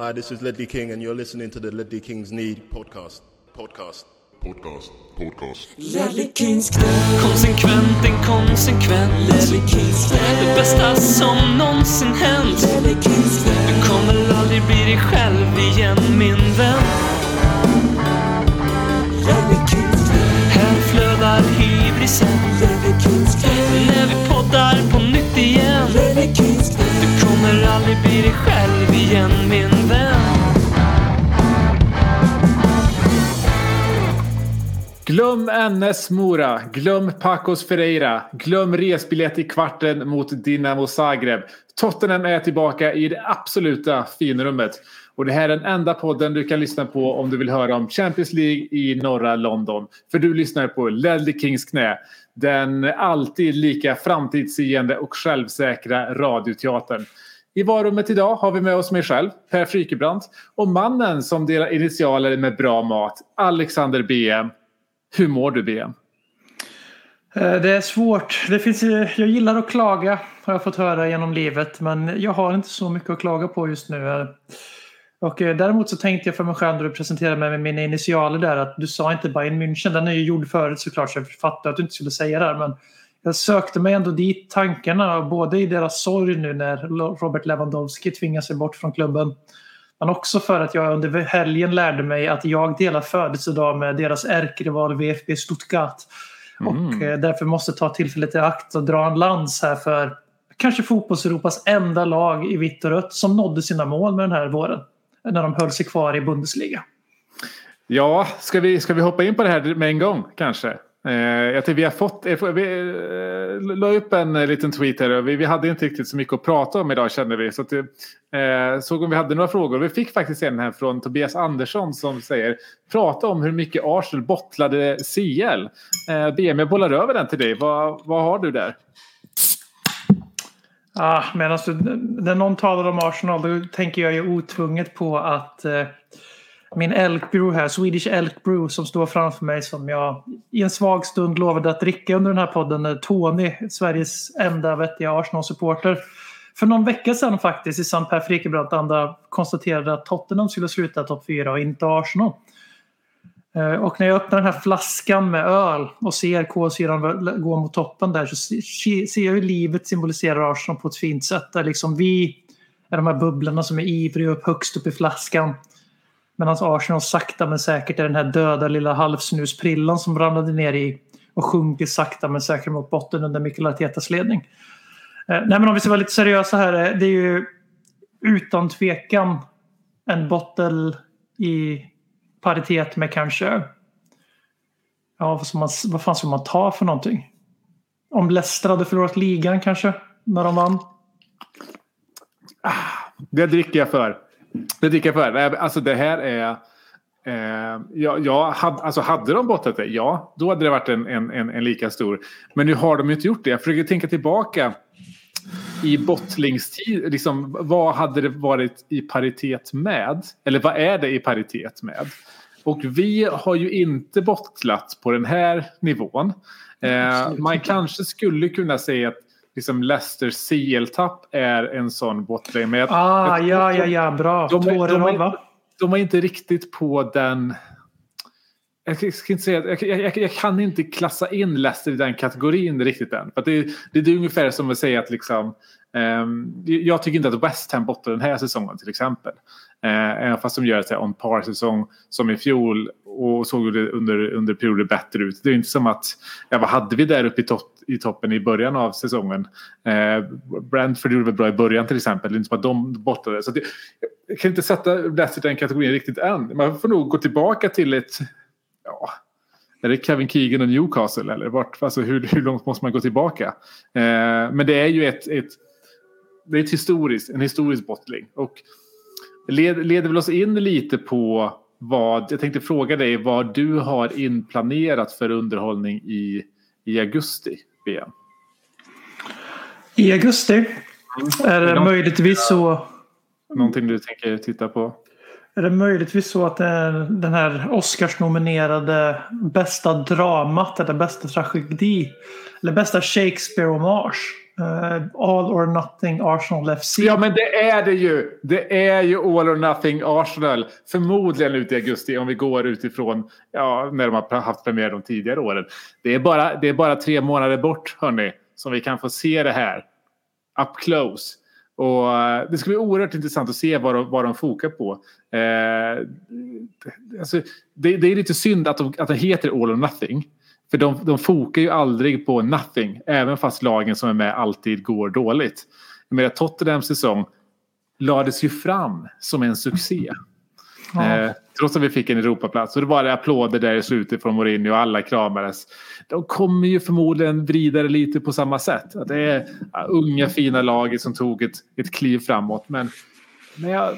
Hi, this is Ledley King, and you're listening to the Ledley Kings Need podcast. Podcast. Podcast. Podcast. Ledley Kings knä. Konsekvent, inkonsekvent Ledley Kings knä. Det bästa som någonsin hänt Ledley Kings knä. Du kommer aldrig bli dig själv igen min vän Ledley Kings knä. Här flödar hybrisen Ledley Kings knä. När vi poddar på nytt igen Ledley Kings knä. Du kommer aldrig bli dig själv igen min vän Glöm NS Mora, glöm Pacos Ferreira, glöm resbiljett i kvarten mot Dinamo Zagreb. Tottenham är tillbaka i det absoluta finrummet. Och det här är den enda podden du kan lyssna på om du vill höra om Champions League i norra London. För du lyssnar på Ledley Kings knä. Den alltid lika framtidsseende och självsäkra radioteatern. I varummet idag har vi med oss mig själv, Per Frykebrant, och mannen som delar initialer med bra mat, Alexander BM. Hur mår du BM? Eh, det är svårt. Det finns, eh, jag gillar att klaga har jag fått höra genom livet men jag har inte så mycket att klaga på just nu. Eh, och däremot så tänkte jag för mig själv när du presenterade mig med mina initialer där att du sa inte Bayern München. Den är ju gjord förut såklart så jag fattade att du inte skulle säga det här men jag sökte mig ändå dit tankarna både i deras sorg nu när Robert Lewandowski tvingar sig bort från klubben men också för att jag under helgen lärde mig att jag delar födelsedag med deras ärkerival VfB Stuttgart. Och eh, därför måste ta tillfället i akt och dra en lans här för kanske fotbolls-Europas enda lag i vitt och rött som nådde sina mål med den här våren. När de höll sig kvar i Bundesliga. Ja, ska vi, ska vi hoppa in på det här med en gång kanske? Eh, jag tycker vi har fått, eh, vi eh, la upp en eh, liten tweet här. och Vi, vi hade inte riktigt så mycket att prata om idag kände vi. Så att, eh, såg om vi hade några frågor. Vi fick faktiskt en här från Tobias Andersson som säger Prata om hur mycket Arsenal bottlade CL. Eh, BM, jag bollar över den till dig. Vad, vad har du där? Ah, men alltså, när någon talar om Arsenal då tänker jag ju otvunget på att eh, min Elk Brew här, Swedish Elk Brew som står framför mig som jag i en svag stund lovade att dricka under den här podden. när Tony, Sveriges enda vettiga Arsenal-supporter. För någon vecka sedan faktiskt i Sankt Per Frikebrant andra konstaterade att Tottenham skulle sluta topp 4 och inte Arsenal. Eh, och när jag öppnar den här flaskan med öl och ser K4 gå mot toppen där så ser jag hur livet symboliserar Arsenal på ett fint sätt. Där liksom vi är de här bubblorna som är ivriga upp högst upp i flaskan. Medan Arsenal sakta men säkert är den här döda lilla halvsnusprillan som ramlade ner i och sjunker sakta men säkert mot botten under Mikael Artetas ledning. Eh, Nej men om vi ska vara lite seriösa här. Eh, det är ju utan tvekan en bottel i paritet med kanske Ja, vad, ska man, vad fan ska man ta för någonting? Om Leicester hade förlorat ligan kanske? När de vann? Det dricker jag för. Det dricker jag för. Alltså det här är... Eh, ja, ja, hade, alltså hade de bottlat det, ja, då hade det varit en, en, en, en lika stor. Men nu har de ju inte gjort det. Jag försöker tänka tillbaka i bottlingstid. Liksom, vad hade det varit i paritet med? Eller vad är det i paritet med? Och vi har ju inte bottlat på den här nivån. Eh, man kanske skulle kunna säga att liksom Leicester CL-tapp är en sån bottling. Men Ah, jag- ja, ja, ja, bra. de, de, rad, de, va? de var inte riktigt på den... Jag, ska inte säga, jag, jag, jag kan inte klassa in Leicester i den kategorin riktigt än. För det, det, det är ungefär som att säga att liksom, ehm, jag tycker inte att West Ham bottnar den här säsongen till exempel. Eh, även fast de gör en on par-säsong som i fjol och såg det under, under perioder bättre ut. Det är inte som att, ja, vad hade vi där uppe i, topp, i toppen i början av säsongen? Eh, Brentford gjorde väl bra i början till exempel. Det är inte som att de bottade. Så det, jag kan inte sätta Leicester i den kategorin riktigt än. Man får nog gå tillbaka till ett... Ja, är det Kevin Keegan och Newcastle? Eller vart, alltså hur, hur långt måste man gå tillbaka? Eh, men det är ju ett, ett, det är ett historiskt, en historisk bottling. Och led, leder väl oss in lite på vad... Jag tänkte fråga dig vad du har inplanerat för underhållning i, i augusti, BM. I augusti är det Någon- möjligtvis så... Någonting du tänker titta på? Är det möjligtvis så att den här Oscars-nominerade bästa dramat eller bästa tragedi eller bästa Shakespeare-hommage? Eh, all or nothing Arsenal FC. Ja, men det är det ju. Det är ju All or Nothing Arsenal. Förmodligen ute i augusti om vi går utifrån ja, när de har haft premiär de tidigare åren. Det är bara, det är bara tre månader bort, hörni, som vi kan få se det här. Up close. Och eh, det ska bli oerhört intressant att se vad de, vad de fokar på. Eh, alltså, det, det är lite synd att de, att de heter All or Nothing. För de, de fokar ju aldrig på nothing. Även fast lagen som är med alltid går dåligt. Jag menar, Tottenhams säsong lades ju fram som en succé. Ja. Eh, trots att vi fick en Europaplats. Och det var det applåder där i slutet från Mourinho och alla kramades. De kommer ju förmodligen vrida det lite på samma sätt. Att det är unga fina laget som tog ett, ett kliv framåt. Men, men jag,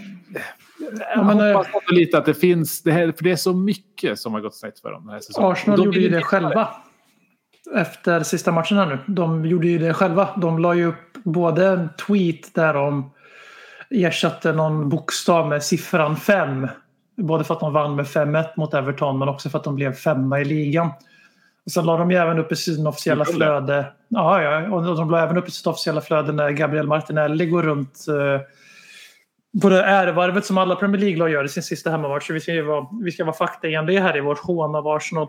jag men, eh, hoppas ändå lite att det finns. Det här, för det är så mycket som har gått snett för dem den här säsongen. Arsenal De gjorde ju det inte- själva. Efter sista matchen här nu. De gjorde ju det själva. De la ju upp både en tweet där de ersatte någon bokstav med siffran 5. Både för att de vann med 5-1 mot Everton men också för att de blev femma i ligan. Och sen la de ju även upp i sin officiella flöde. Ja, ja, och de la även upp i sitt officiella flöde när Gabriel Martinelli går runt eh, på det ärevarvet som alla Premier League-lag gör i sin sista hemmamatch. Vi ska ju vara, vi ska vara faktaenliga här i vårt hån av Arsenal.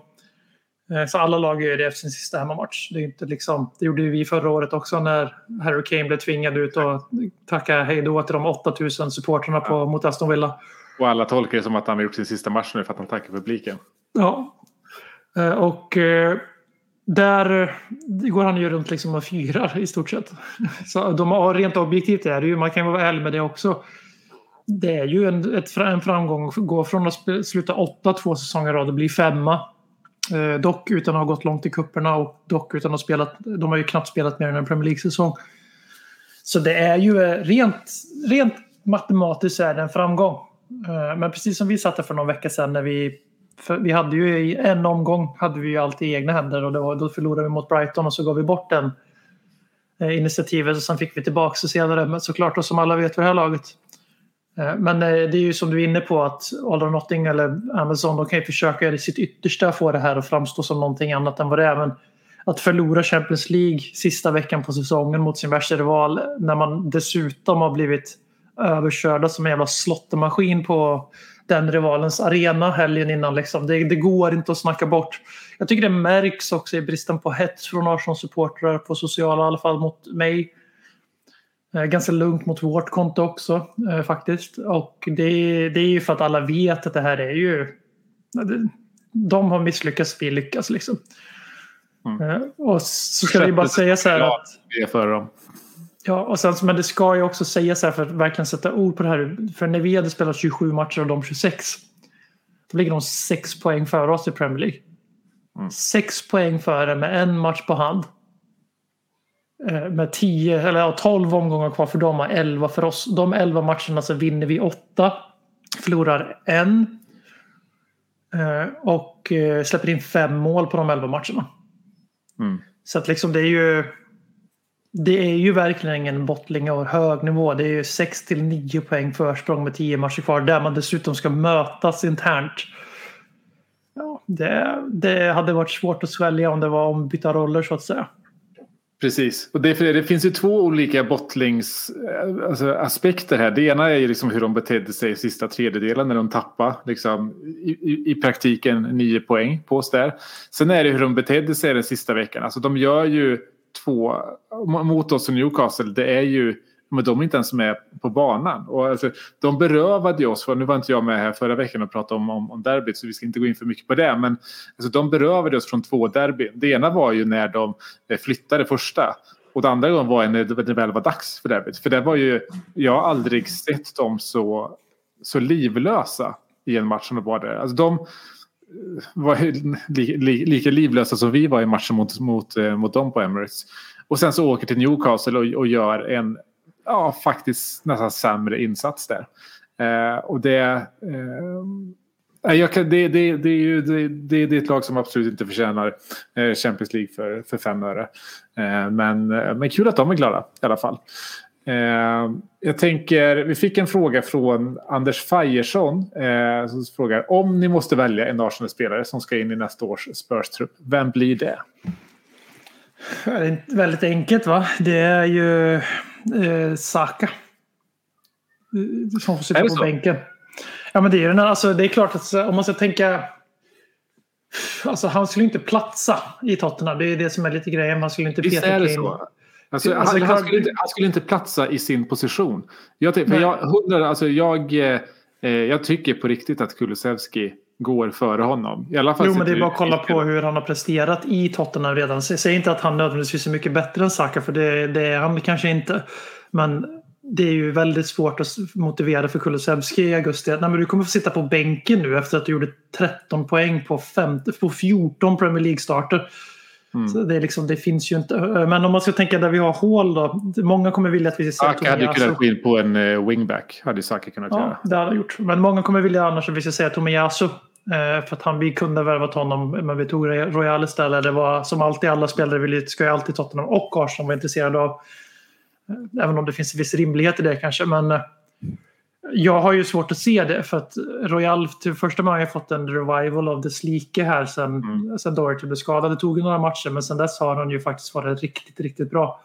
Eh, Så alla lag gör det efter sin sista hemmamatch. Det, är inte liksom, det gjorde vi förra året också när Harry Kane blev tvingad ut och tacka hej då till de 8000 supportrarna på, mot Aston Villa. Och alla tolkar det som att han har gjort sin sista match nu för att han tackar publiken. Ja. Eh, Och eh, där går han ju runt liksom och fyrar i stort sett. Så de har rent objektivt är det ju, man kan vara ärlig med det också. Det är ju en, ett, en framgång att gå från att sluta åtta två säsonger i rad och bli femma. Eh, dock utan att ha gått långt i kupperna och dock utan att ha spelat. De har ju knappt spelat mer än en Premier League-säsong. Så det är ju eh, rent, rent matematiskt så är det en framgång. Eh, Men precis som vi satte för någon vecka sedan när vi vi hade ju i en omgång hade vi ju allt i egna händer och då, då förlorade vi mot Brighton och så gav vi bort den eh, initiativet och sen fick vi tillbaka det senare. Men såklart, och som alla vet för det här laget. Eh, men eh, det är ju som du är inne på att All or Nothing eller Amazon de kan ju försöka göra sitt yttersta få det här att framstå som någonting annat än vad det är. Men att förlora Champions League sista veckan på säsongen mot sin värsta rival när man dessutom har blivit överkörda som en jävla slottemaskin på den rivalens arena helgen innan. Liksom. Det, det går inte att snacka bort. Jag tycker det märks också i bristen på hets från Arsenal-supportrar på sociala, i alla fall mot mig. Eh, Ganska lugnt mot vårt konto också eh, faktiskt. Och det, det är ju för att alla vet att det här är ju... De har misslyckats, vi lyckas liksom. Eh, Och så ska vi bara säga så här att... Det är för dem. Ja, och sen, men det ska ju också sägas här för att verkligen sätta ord på det här. För när vi hade spelat 27 matcher och de 26. Då ligger de 6 poäng före oss i Premier League. 6 poäng före med en match på hand. Eh, Med 10, eller ja, 12 omgångar kvar för dem och 11 för oss. De 11 matcherna så vinner vi 8. Förlorar en. eh, Och eh, släpper in fem mål på de 11 matcherna. Mm. Så att liksom det är ju... Det är ju verkligen ingen bottling av hög nivå. Det är ju 6 till 9 poäng försprång med 10 matcher kvar. Där man dessutom ska mötas internt. Ja, det, det hade varit svårt att svälja om det var ombytta roller så att säga. Precis. Och det, det, finns ju två olika bottlings eh, alltså, aspekter här. Det ena är ju liksom hur de betedde sig i sista tredjedelen när de tappade liksom, i, i, i praktiken nio poäng på oss där. Sen är det hur de betedde sig den sista veckan. Alltså de gör ju två mot oss och Newcastle. Det är ju men de är inte ens med på banan. Och alltså, de berövade oss, för nu var inte jag med här förra veckan och pratade om, om, om derbyt så vi ska inte gå in för mycket på det. Men alltså, de berövade oss från två derbyn. Det ena var ju när de eh, flyttade första. Och det andra gången var när det väl var dags för derbyt. För det var ju, jag har aldrig sett dem så, så livlösa i en match som de var där. Alltså de eh, var li, li, lika livlösa som vi var i matchen mot, mot, eh, mot dem på Emirates. Och sen så åker till Newcastle och, och gör en ja, faktiskt nästan sämre insats där. Eh, och det, eh, jag kan, det, det, det, är ju, det, det, det är ett lag som absolut inte förtjänar eh, Champions League för, för fem öre. Eh, men, eh, men kul att de är glada i alla fall. Eh, jag tänker, vi fick en fråga från Anders Fajersson eh, som frågar om ni måste välja en Arsenal-spelare som ska in i nästa års Spurs-trupp. Vem blir det? Väldigt enkelt va? Det är ju eh, Saka. Som får sitta på så? bänken. Ja men det är alltså det är klart att om man ska tänka. Alltså han skulle inte platsa i Tottenham. Det är det som är lite grejen. Man skulle inte Visst peta är det Kane. så? Alltså, Alltså, han, han, skulle inte, han skulle inte platsa i sin position. Jag, för jag, hundra, alltså, jag, eh, eh, jag tycker på riktigt att Kulusevski går före honom. I alla fall Jo, men det är bara att kolla på hur han har presterat i Tottenham redan. Säger inte att han nödvändigtvis är mycket bättre än Saka, för det, det är han kanske inte. Men det är ju väldigt svårt att motivera för Kulusevski i augusti. Nej, men du kommer få sitta på bänken nu efter att du gjorde 13 poäng på, 50, på 14 Premier League-starter. Mm. Så det, är liksom, det finns ju inte. Men om man ska tänka där vi har hål då. Många kommer vilja att vi ser Saka hade ju kunnat gå in på en eh, wingback. Hade Saka kunnat Ja, göra. det hade han gjort. Men många kommer vilja annars att vi ska säga Tomiyasu. Eh, för att han, vi kunde ha värvat honom, men vi tog Royal istället. Det var som alltid alla spelare vill, ska ju alltid Tottenham och Arsenal vara intresserade av. Eh, Även om det finns en viss rimlighet i det kanske. Men jag har ju svårt att se det för att Royal till första gången har jag fått en revival av dess like här sen, Mm. sen Doherty blev skadad. Det tog ju några matcher men sen dess har han ju faktiskt varit riktigt, riktigt bra.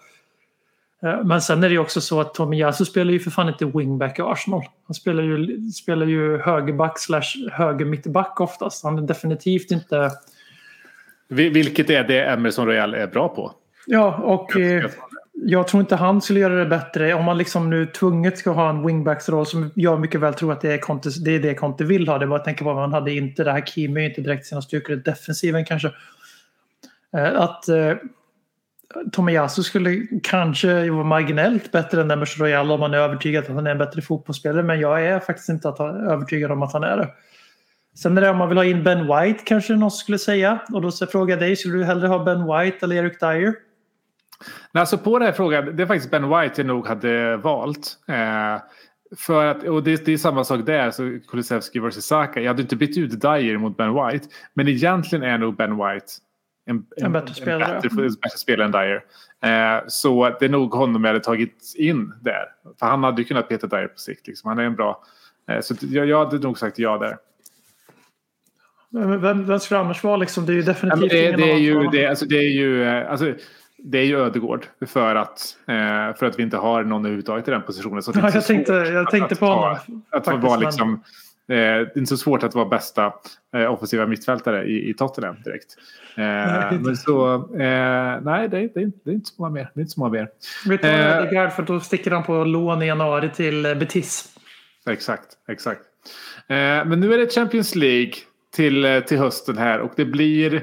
Eh, Men sen är det ju också så att Tomiyasu spelar ju för fan inte wingback i Arsenal. Han spelar ju, spelar ju högerback slash höger mittback oftast. Han är definitivt inte... Vi- Vilket är det Emerson Royal är bra på. Ja, och Jag- jag- jag tror inte han skulle göra det bättre om man liksom nu tvunget ska ha en wingbacksroll som jag mycket väl tror att det är, Conte, det är det Conte vill ha. Det var att tänka på vad han hade inte. Det här Kimi är ju inte direkt sina styrkor i defensiven kanske. Eh, Att eh, Tomiyasu skulle kanske vara marginellt bättre än Emerson Royal om man är övertygad att han är en bättre fotbollsspelare. Men jag är faktiskt inte att övertygad om att han är det. Sen är det om man vill ha in Ben White kanske någon skulle säga. Och då frågar jag dig, skulle du hellre ha Ben White eller Eric Dyer? Alltså på den här frågan, det är faktiskt Ben White jag nog hade valt. Eh, för att, och det, det är samma sak där, så Kulusevski vs Saka. Jag hade inte bytt ut Dyer mot Ben White. Men egentligen är nog Ben White en, En bättre spelare. En bättre, bättre spelare än Dyer. Eh, så det är nog honom jag hade tagit in där. För han hade ju kunnat peta Dyer på sikt. Liksom. Han är en bra... Eh, så jag, jag hade nog sagt ja där. Men Vem, vem det annars vara liksom? Det är ju Ja, definitivt men det, ingen det, är ju, det, alltså, det är ju eh, alltså, det är ju Ödegård för att, eh, för att vi inte har någon överhuvudtaget i den positionen. Så det är Ja, jag tänkte, jag att- tänkte att på ta- honom. Att faktiskt, vara liksom, eh, det är inte så svårt att vara bästa eh, offensiva mittfältare i, i Tottenham direkt. Inte. men så, eh, nej, det är, det, är, det är inte så många mer. Det är inte så många mer. Vi tar Eh. Ödegaard för då sticker han på lån i januari till Betis. Exakt, exakt. Eh, men nu är det Champions League till, till hösten här och det blir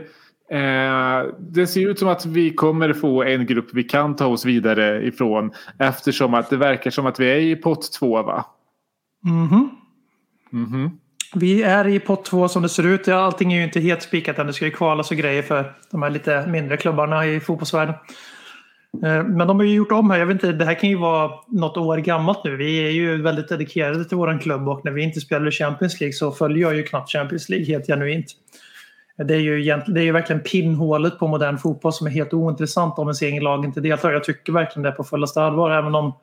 eh, det ser ut som att vi kommer få en grupp vi kan ta oss vidare ifrån eftersom att det verkar som att vi är i pott två va? Mhm. Mhm. Vi är i pott två som det ser ut. Ja, Allting är ju inte helt spikat än. Det ska ju kvalas och grejer för de här lite mindre klubbarna i fotbollsvärlden. Eh, Men de har ju gjort om här. Jag vet inte, det här kan ju vara något år gammalt nu. Vi är ju väldigt dedikerade till våran klubb och när vi inte spelar Champions League så följer jag ju knappt Champions League helt genuint. Det är ju, det är ju verkligen pinnhålet på modern fotboll som är helt ointressant om ens egen lag inte deltar. Jag tycker verkligen det på fullaste allvar även om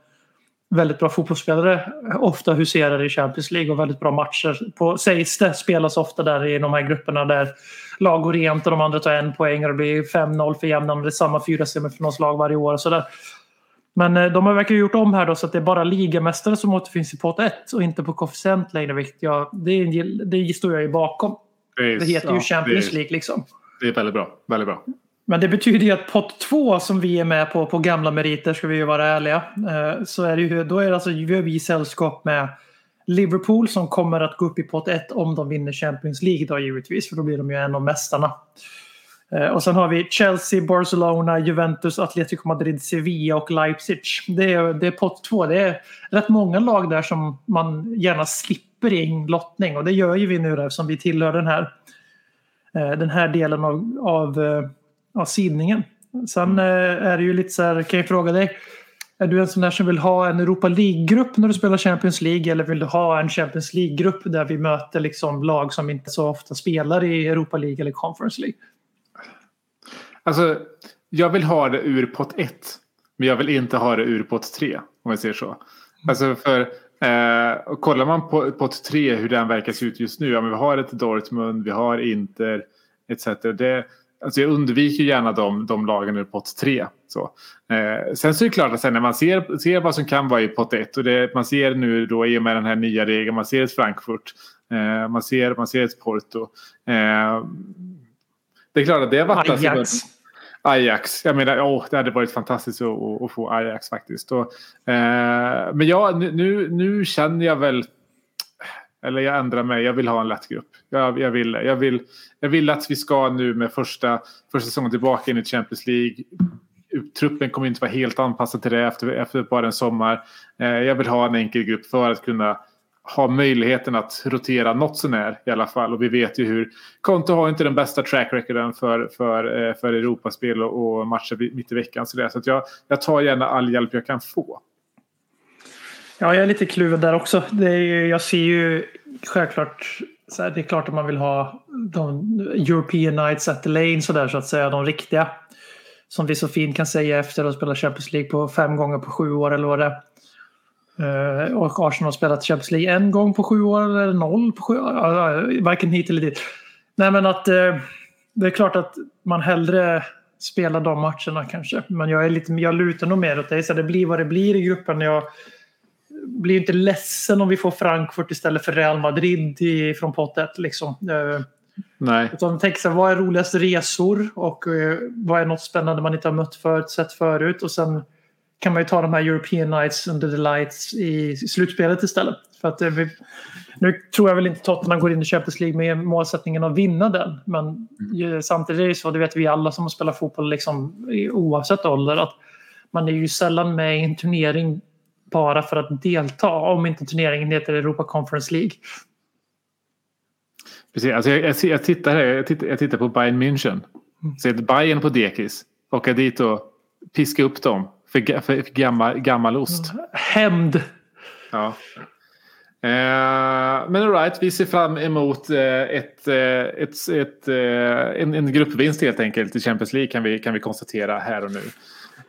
väldigt bra fotbollsspelare ofta huserar i Champions League och väldigt bra matcher på, sägs det spelas ofta där i de här grupperna där lag går rent och de andra tar en poäng och det blir 5-0 för jämna det är samma fyra semifinalslag varje år och sådär. Men eh, de har verkligen gjort om här då så att det är bara ligamästare som återfinns i pott 1 och inte på koefficient längre. Vilket jag, det, det står jag ju bakom är- Det heter ju ja, Champions det League liksom. Det är väldigt bra. Väldigt bra. Men det betyder ju att pott två som vi är med på, på gamla meriter ska vi ju vara ärliga. Eh, så är det ju, då är det alltså, vi har vi sällskap med Liverpool som kommer att gå upp i pott ett om de vinner Champions League då givetvis. För då blir de ju en av mästarna. Eh, och sen har vi Chelsea, Barcelona, Juventus, Atletico Madrid, Sevilla och Leipzig. Det är, det är pott två. Det är rätt många lag där som man gärna slipper en lottning. Och det gör ju vi nu då, eftersom vi tillhör den här, eh, den här delen av, av eh, ja, sidningen. Sen eh, är det ju lite så här, kan jag fråga dig. Är du en sån där som vill ha en Europa League-grupp när du spelar Champions League eller vill du ha en Champions League-grupp där vi möter liksom lag som inte så ofta spelar i Europa League eller Conference League? Alltså, jag vill ha det ur pott 1. Men jag vill inte ha det ur pott 3. Om vi säger så. Alltså för eh, och kollar man på pot 3 hur den verkar se ut just nu. Ja, men vi har ett Dortmund, vi har Inter etc. Det, alltså jag undviker gärna de, de lagen ur pott 3. Så. Eh, sen så är det klart att sen när man ser, ser vad som kan vara i pott 1 och det, man ser nu då i och med den här nya regeln, man ser ett Frankfurt, eh, man, ser, man ser ett Porto. Eh, det är klart att det vattnas. Ajax. Ajax. Jag menar, åh, det hade varit fantastiskt att, att, att få Ajax faktiskt. Och, eh, men ja, nu, nu känner jag väl, eller jag ändrar mig, jag vill ha en lätt grupp. Jag, jag, vill, jag, vill, jag vill att vi ska nu med första, första säsongen tillbaka in i Champions League. Truppen kommer inte vara helt anpassad till det efter, efter bara en sommar. Eh, jag vill ha en enkel grupp för att kunna ha möjligheten att rotera något sånär i alla fall. Och vi vet ju hur Konto har inte den bästa track recorden för, för, eh, för Europaspel och, och matcher mitt i veckan. Så, det, så att jag, jag tar gärna all hjälp jag kan få. Ja, jag är lite kluven där också. Det är, ju- jag ser ju självklart, så här, det är klart att man vill ha de European Nights at the Lane så där så att säga, de riktiga. Som vi så fint kan säga efter att ha spelat Champions League på fem gånger på sju år eller vad det är. Eh, och Arsenal har spelat Champions League en gång på sju år eller noll på sju år. Varken hit eller dit. Nej men att eh, det är klart att man hellre spelar de matcherna kanske. Men jag, är lite, jag lutar nog mer åt det. Så det blir vad det blir i gruppen. Jag blir inte ledsen om vi får Frankfurt istället för Real Madrid i, från pottet. Liksom. Eh, Nej. utan tänk sig, vad är roligast resor och vad är något spännande man inte har mött för, sett förut. Och sen kan man ju ta de här European Nights under the lights i slutspelet istället. För att, eh, vi, nu tror jag väl inte Tottenham går in i Champions League med målsättningen att vinna den. Men ju, samtidigt är det ju så, det vet vi alla som har spelat fotboll liksom, i- oavsett ålder, att man är ju sällan med i en turnering bara för att delta. Om inte turneringen heter Europa Conference League. Precis, alltså jag, jag, jag, tittar här, jag, tittar, jag tittar på Bayern München. Ser Bayern på dekis. Åka dit och piska upp dem för, för, för gammal, gammal ost. Hämnd! Ja. Eh, men alright, vi ser fram emot eh, ett, eh, ett, ett, eh, en, en gruppvinst helt enkelt i Champions League kan vi, kan vi konstatera här och nu.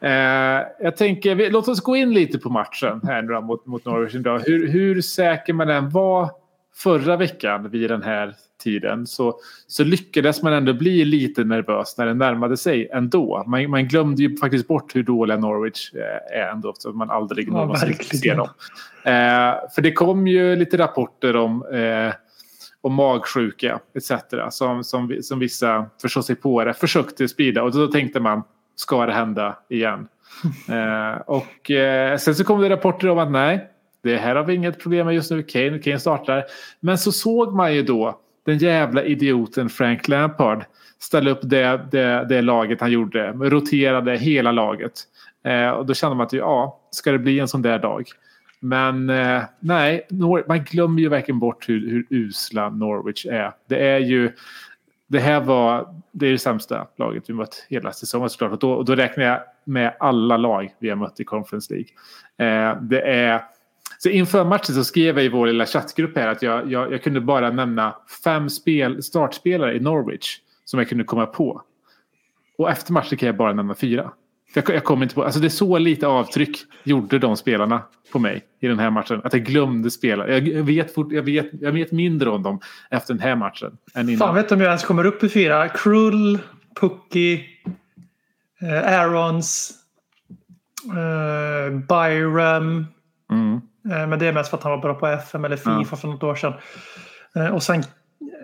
Eh, jag tänker, vi, låt oss gå in lite på matchen här nu mot, mot Norwich idag. Hur, hur säker man än var förra veckan vid den här tiden så, så lyckades man ändå bli lite nervös när det närmade sig ändå. Man, man glömde ju faktiskt bort hur dåliga Norwich eh, är ändå eftersom man aldrig Ja, någonsin ser dem. Eh, för det kom ju lite rapporter om, eh, om magsjuka etc. Som, som, som vissa förstås sig på det försökte sprida och då tänkte man ska det hända igen? Eh, och eh, sen så kom det rapporter om att nej, det här har vi inget problem med just nu. Kane, Kane startar. Men så såg man ju då den jävla idioten Frank Lampard ställa upp det, det, det laget han gjorde. Roterade hela laget. Eh, och då kände man att ja, ska det bli en sån där dag? Men eh, nej, Nor- man glömmer ju verkligen bort hur, hur usla Norwich är. Det är ju det här var det är det sämsta laget vi mött hela säsongen såklart. Och då, och då räknar jag med alla lag vi har mött i Conference League. Eh, det är, så inför matchen så skrev jag i vår lilla chattgrupp här att jag, jag, jag kunde bara nämna fem spel, startspelare i Norwich som jag kunde komma på. Och efter matchen kan jag bara nämna fyra. Jag, jag kommer inte på, alltså det är så lite avtryck gjorde de spelarna på mig i den här matchen. Att jag glömde spela. Jag, vet, fort, jag, vet, jag vet mindre om dem efter den här matchen. Än innan. Fan vet om jag ens kommer upp i fyra? Krull, Pucky, eh, Aarons, eh, Byram. Mm. Eh, men det är mest för att han var bra på FM eller Fifa Ja. för något år sedan. Eh, och sen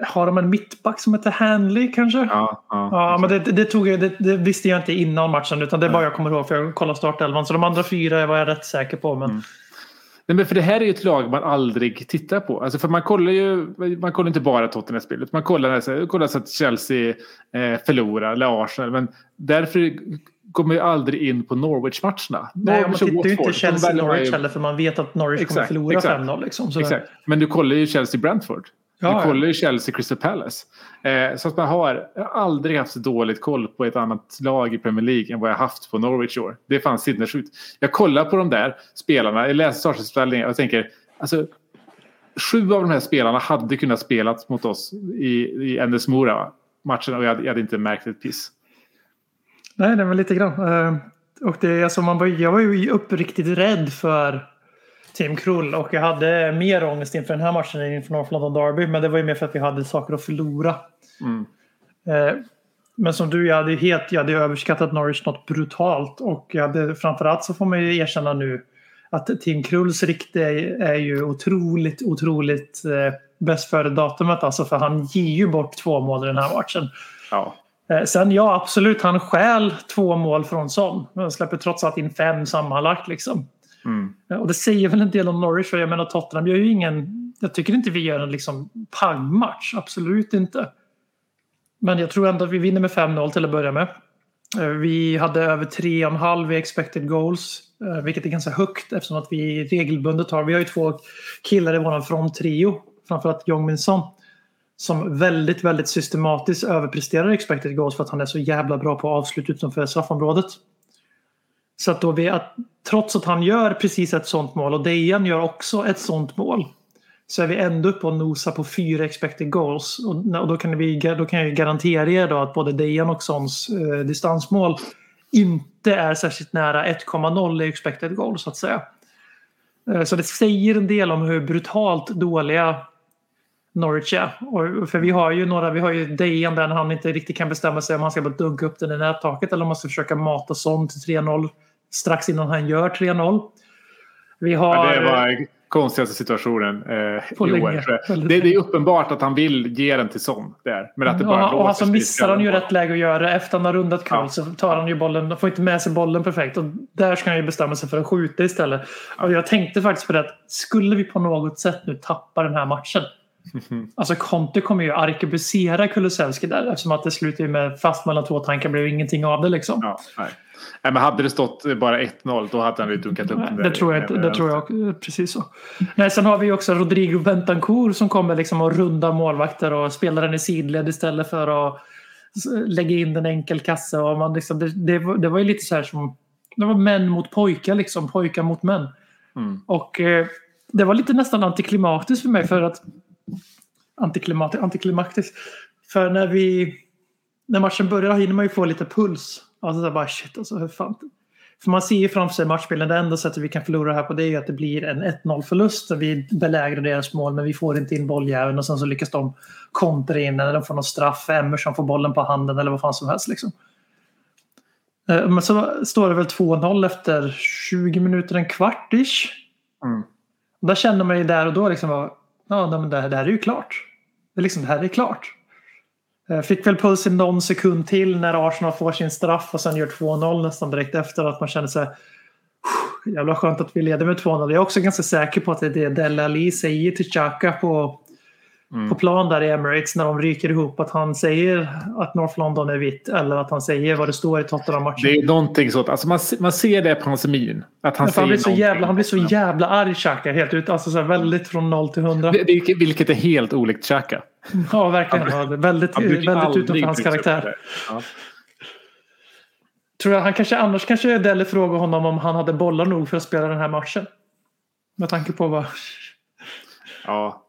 har de en mittback som heter Hanley kanske? Ja, ja, Ja, men det, det, tog jag, det, det visste jag inte innan matchen utan det är bara jag kommer ihåg för jag kollade startelvan. Så de andra fyra var jag rätt säker på. Men Mm. Nej, men för det här är ju ett lag man aldrig tittar på. Alltså för man kollar ju man kollar inte bara Tottenham-spelet. Man kollar, så- kollar så att Chelsea eh, förlorar eller Arsenal. Men därför man ju aldrig in på Norwich-matcherna. Nej, man Norwich tittar ju inte Chelsea-Norwich heller för man vet att Norwich kommer Exakt, förlora exakt. 5-0. Liksom, Exakt. Men du kollar ju Chelsea-Brentford. Ja, du kollar ju Chelsea Crystal Palace. Eh, så att man har aldrig haft så dåligt koll på ett annat lag i Premier League än vad jag haft på Norwich i år. Det är fan sinnessjukt. Jag kollar på de där spelarna, jag läser startuppställningar och tänker alltså sju av de här spelarna hade kunnat spela mot oss i, i Endes Mora matchen och jag hade, jag hade inte märkt ett piss. Nej, det var lite grann. Eh, Och det alltså man var, jag var ju uppriktigt rädd för Tim Krull och jag hade mer ångest inför den här matchen än inför North London Derby. Men det var ju mer för att vi hade saker att förlora. Mm. Eh, men som du, jag hade helt, jag hade överskattat Norwich något brutalt. Och jag hade, framförallt så får man ju erkänna nu att Tim Krulls rykte är, är ju otroligt, otroligt eh, bäst före datumet. Alltså för han ger ju bort två mål i den här matchen. Ja. Eh, Sen ja, absolut, han stjäl två mål från Son. Han släpper trots allt in fem sammanlagt. Liksom. Mm. Eh, Och det säger väl en del om Norwich. För jag menar Tottenham gör ju ingen... Jag tycker inte vi gör en liksom pangmatch. Absolut inte. Men jag tror ändå att vi vinner med 5-0 till att börja med. Eh, Vi hade över 3,5 i expected goals. Vilket är ganska högt eftersom att vi regelbundet har... Vi har ju två killar i våran fronttrio. Framförallt Jong Min Son. Som väldigt, väldigt systematiskt överpresterar expected goals för att han är så jävla bra på avslut utanför straffområdet. Så att då vi, att, trots att han gör precis ett sånt mål och Dejan gör också ett sånt mål. Så är vi ändå uppe och nosar på fyra expected goals. Och, och då, kan vi, då kan jag ju garantera er då att både Dejan och Sons eh, distansmål inte är särskilt nära 1,0 i expected goals så att säga. Eh, så det säger en del om hur brutalt dåliga Norwich är. Och, för vi har ju några, vi har ju Dejan där han inte riktigt kan bestämma sig om han ska bara dunka upp den i nättaket eller om man ska försöka mata Son till 3-0 strax innan han gör 3-0. Vi har... Ja, det var konstigaste situationen eh, På i länge. år. Det, det är uppenbart att han vill ge den till Son där. Men att det bara Ja, och låser alltså missar han ju rätt läge att göra. Efter han har rundat Krull Ja. så tar han ju bollen, får inte med sig bollen perfekt. Och där ska han ju bestämma sig för att skjuta istället. Och jag tänkte faktiskt på det att skulle vi på något sätt nu tappa den här matchen. Alltså Conte kommer ju arkebusera Kulusevski där eftersom att det slutar ju med fast mellan två tankar blev ingenting av det liksom. Ja, nej. Nej, men hade det stått bara 1-0 då hade han ju dunkat upp den där. Det tror jag, det tror jag precis så. Nej, sen har vi också Rodrigo Bentancur som kommer liksom att runda målvakter och spelar den i sidled istället för att lägga in en enkel kasse. Och man liksom, det, det, var, det var ju lite så här som det var män mot pojkar, liksom, pojkar mot män. Mm. Och eh, det var lite nästan antiklimatiskt för mig för att antiklimat, antiklimaktiskt. För när vi när matchen börjar hinner man ju få lite puls. Alltså så bara shit alltså hur fan. För man ser ju framför sig matchbilden. Det enda sättet vi kan förlora här på det är ju att det blir en 1-0 förlust. Vi belägrar deras mål men vi får inte in bolljäveln och sen så lyckas de kontra in eller de får någon straff. Emerson får bollen på handen eller vad fan som helst liksom. Eh, Men så står det väl 2-0 efter 20 minuter, en kvart ish. Mm. Där känner man ju där och då liksom ja, men det här är ju klart. Det, liksom, det här är klart. Eh, fick väl puls i någon sekund till när Arsenal får sin straff och sen gör 2-0 nästan direkt efter att man känner sig Jävla skönt att vi leder med 2-0. Jag är också ganska säker på att det är det Dele Alli säger till Xhaka på, på plan där i Emirates när de ryker ihop. Att han säger att North London är vitt eller att han säger vad det står i Tottenham-matchen. Det är någonting sånt. Alltså man, man ser det på hans min. Att han Ja, för han, säger blir så någonting. jävla, han blir så jävla arg Xhaka helt ut. Alltså så väldigt från 0 till 100. Det- det- Vilket är helt olikt Xhaka. Ja, verkligen. Ja, det är väldigt Han väldigt utanför hans karaktär. Ja. Tror jag, han kanske, annars kanske Dele frågar honom om han hade bollar nog för att spela den här matchen. Med tanke på vad... Ja.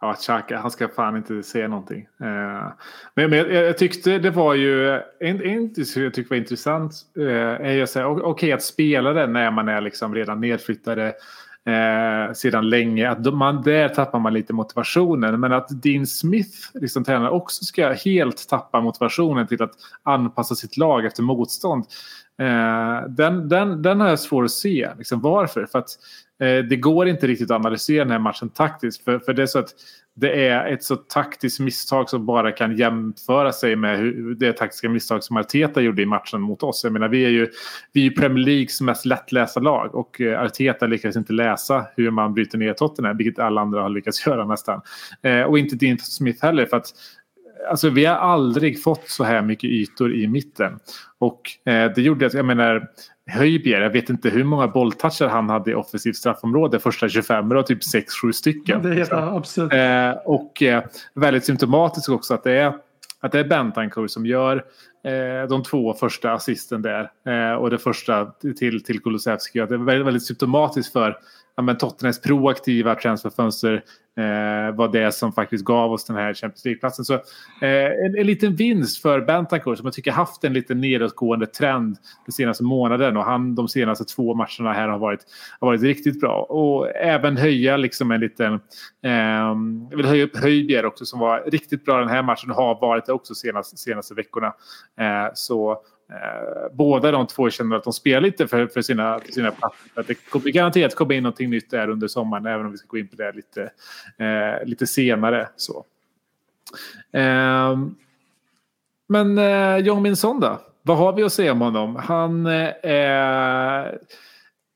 Ja, Xhaka, han ska fan inte säga någonting. Eh, men men jag, jag tyckte det var ju, en, en jag tyckte var intressant eh, är ju säga, okej okej att spela den när man är liksom redan nedflyttade eh, sedan länge. Att man, där tappar man lite motivationen. Men att Dean Smith, liksom tränare, också ska helt tappa motivationen till att anpassa sitt lag efter motstånd. Eh, den, den, den har jag svårt att se. Liksom, varför? För att eh, det går inte riktigt att analysera den här matchen taktiskt. För, för det är så att det är ett så taktiskt misstag som bara kan jämföra sig med hur, det taktiska misstag som Arteta gjorde i matchen mot oss. Jag menar, vi är ju, vi är ju Premier Leagues mest lättlästa lag och eh, Arteta lyckas inte läsa hur man bryter ner Tottenham, vilket alla andra har lyckats göra nästan. Eh, och inte Dean Smith heller, för att Alltså, vi har aldrig fått så här mycket ytor i mitten. Och eh, det gjorde att, jag menar, Höjbjer, jag vet inte hur många bolltoucher han hade i offensivt straffområde första 25, men det var typ 6-7 stycken. Det är helt absurt. Eh, och eh, väldigt symptomatiskt också att det är, att det är Bentancur som gör eh, de två första assisten där eh, och det första till, till Kulusevski. Det är väldigt, väldigt symptomatiskt för ja, men Tottenhams proaktiva transferfönster eh, var det som faktiskt gav oss den här Champions League-platsen. Så eh, en, en liten vinst för Bentancur som jag tycker haft en lite nedåtgående trend den senaste månaden och han de senaste två matcherna här har varit, har varit riktigt bra. Och även höja liksom en liten, eh, jag vill höja upp Höjbjer också som var riktigt bra den här matchen och har varit det också senaste, senaste veckorna. Eh, så Eh, båda de två känner att de spelar lite för, för sina, för sina platser. Att det kommer garanterat komma in någonting nytt där under sommaren även om vi ska gå in på det lite, eh, lite senare. Så. Eh, men eh, Jong Min Son då? Vad har vi att säga om honom? Han... Eh,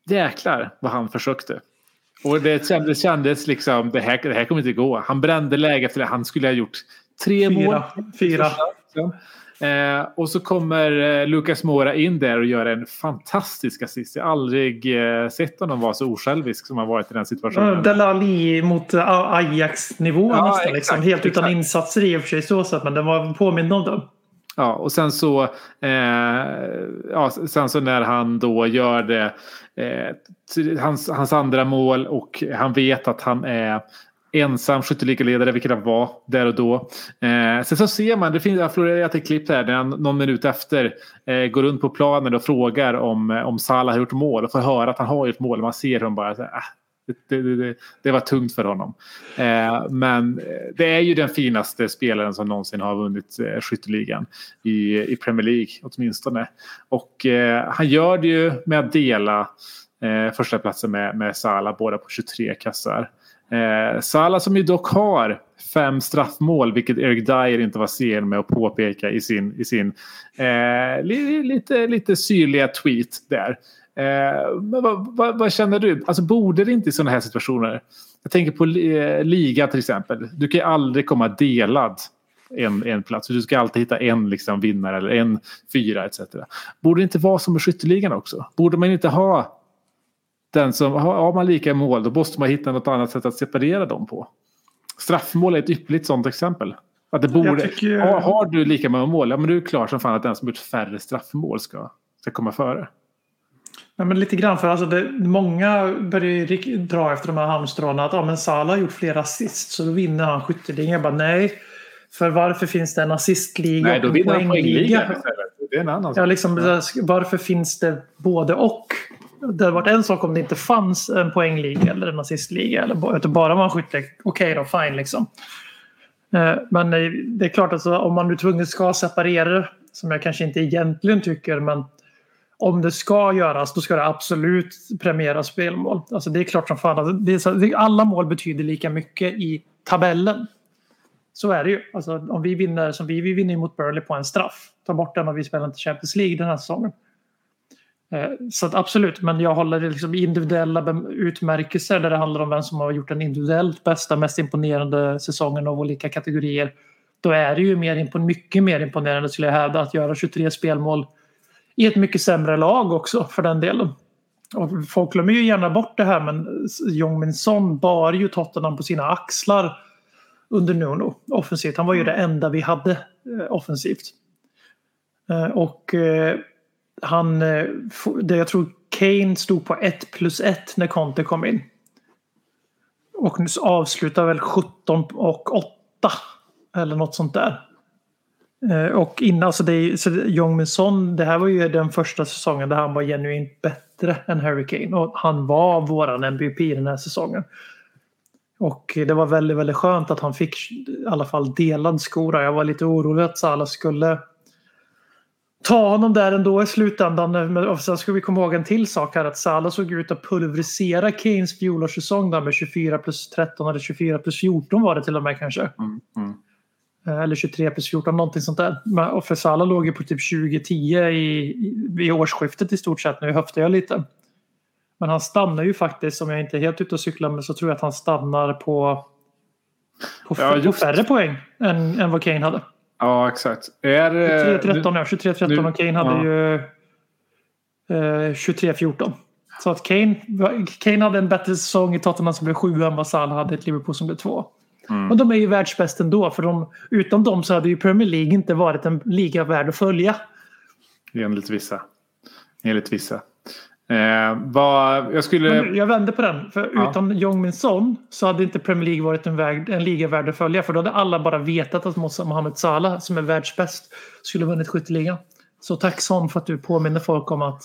jäklar vad han försökte. Och det kändes, kändes liksom, det här, det här kommer inte gå. Han brände läge efter det. Han skulle ha gjort tre Fyra. mål. Fyra. Eh, och så kommer eh, Lucas Mora in där och gör en fantastisk assist. Jag har aldrig eh, sett honom vara så osjälvisk som han varit i den situationen. Delali mot eh, Ajax-nivå Ja, nästan. exakt, liksom. Helt utan exakt. insatser i och för sig så sett, men den var påmind om det. Ja, och sen så, eh, ja, sen så när han då gör det, eh, hans, hans andra mål och han vet att han är ensam skytteligaledare, vilket han var där och då. Eh, sen så ser man, det finns jag har florerat ett klipp där, där han någon minut efter eh, går runt på planen och frågar om, eh, om Salah har gjort mål och får höra att han har gjort mål. Man ser honom bara så här, ah, det, det, det, det var tungt för honom. Eh, men eh, det är ju den finaste spelaren som någonsin har vunnit eh, skytteligan i, i Premier League åtminstone. Och eh, han gör det ju med att dela eh, första platsen med, med Salah, båda på 23 kassar. Eh, Salah som ju dock har fem straffmål, vilket Eric Dyer inte var sen med att påpeka i sin, i sin eh, li, lite, lite syrliga tweet där. Eh, men vad, vad, vad känner du? Alltså borde det inte i sådana här situationer? Jag tänker på eh, liga till exempel. Du kan ju aldrig komma delad en, en plats. Du ska alltid hitta en liksom, vinnare eller en fyra etc. Borde det inte vara som i skytteligan också? Borde man inte ha den som har, man lika mål då måste man hitta något annat sätt att separera dem på. Straffmål är ett ypperligt sådant exempel. Att det borde, tycker- har, har du lika många mål, ja men du är klar som fan att den som gjort färre straffmål ska, ska komma före. Ja, men lite grann för alltså det, många börjar dra efter de här halmstråna att ja, men Salah har gjort flera assist så då vinner han skytteligan. Jag bara nej. För varför finns det en assistliga Nej, då och en poängliga? Det är en annan Ja, liksom, varför finns det både och? Det hade varit en sak om det inte fanns en poängliga eller en nazistliga. Eller bara- utan bara var en skytte. Okej då, fine liksom. Eh, men det är klart att om man nu tvunget ska separera det, som jag kanske inte egentligen tycker, men om det ska göras då ska det absolut premiera spelmål. Alltså det är klart som fan. Alltså alla mål betyder lika mycket i tabellen. Så är det ju. Alltså, om vi vinner som vi, vi vinner ju mot Burnley på en straff. Ta bort den och vi spelar inte Champions League den här säsongen. Eh, Så absolut, men jag håller det liksom individuella utmärkelser där det handlar om vem som har gjort den individuellt bästa, mest imponerande säsongen av olika kategorier. Då är det ju mer mycket mer imponerande skulle jag hävda att göra 23 spelmål i ett mycket sämre lag också för den delen. Och folk glömmer ju gärna bort det här men Jong Min Son bar ju Tottenham på sina axlar under Nuno offensivt. Han var ju det enda vi hade eh, offensivt. Eh, och han, eh, det jag tror Kane stod på 1 plus 1 när Conte kom in. Och nu avslutar väl 17 och 8 eller något sånt där. Eh, och innan, alltså det, är- så Jong Min Son, det här var ju den första säsongen där han var genuint bättre än Harry Kane. Och han var våran MVP den här säsongen. Och det var väldigt, väldigt skönt att han fick i alla fall delad skora. Jag var lite orolig att Salah skulle ta honom där ändå i slutändan. Men och sen ska vi komma ihåg en till sak här att Salah såg ut att pulverisera Kanes fjolårssäsong där med 24 plus 13 eller 24 plus 14 var det till och med kanske. Mm, mm. Eh, Eller 23 plus 14, någonting sånt där. Och för Salah låg ju på typ 2010 i, i, årsskiftet i stort sett. Nu höftar jag lite. Men han stannar ju faktiskt, om jag inte är helt ute och cyklar, men så tror jag att han stannar på, på, Ja, färre poäng än, än vad Kane hade. Ja, exakt. Är, eh, 23-13 ja, 23-13 nu- och Kane hade ja. ju eh, 23-14. Så att Kane, Kane hade en bättre säsong i Tottenham som blev 7 än vad Salah hade i Liverpool som blev 2. Men de är ju världsbäst ändå. För de, utan dem så hade ju Premier League inte varit en liga värd att följa. Enligt vissa. Enligt vissa. Eh, vad, jag skulle... Men jag vänder på den. För Ja. utan Jong Min Son så hade inte Premier League varit en, väg, en liga värd att följa. För då hade alla bara vetat att Mohamed Salah, som är världsbäst, skulle vunnit skytteligan. Så tack Son för att du påminner folk om att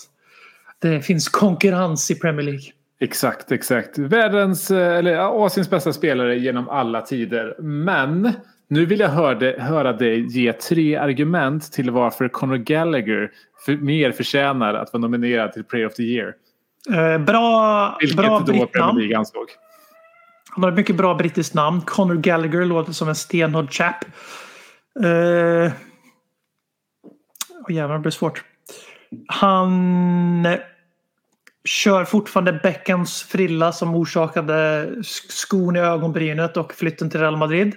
det finns konkurrens i Premier League. Exakt, exakt. Världens, eh, eller Asiens bästa spelare genom alla tider. Men nu vill jag höra, höra dig ge tre argument till varför Conor Gallagher för, mer förtjänar att vara nominerad till Player of the Year. Eh, bra Vilket bra då Premier brittnamn. League ansåg. Han har ett mycket bra brittiskt namn. Conor Gallagher låter som en stenhård chap. Uh, oh, jävlar, det blir svårt. Han eh, kör fortfarande Beckhams frilla som orsakade sk- skon i ögonbrynet och flytten till Real Madrid.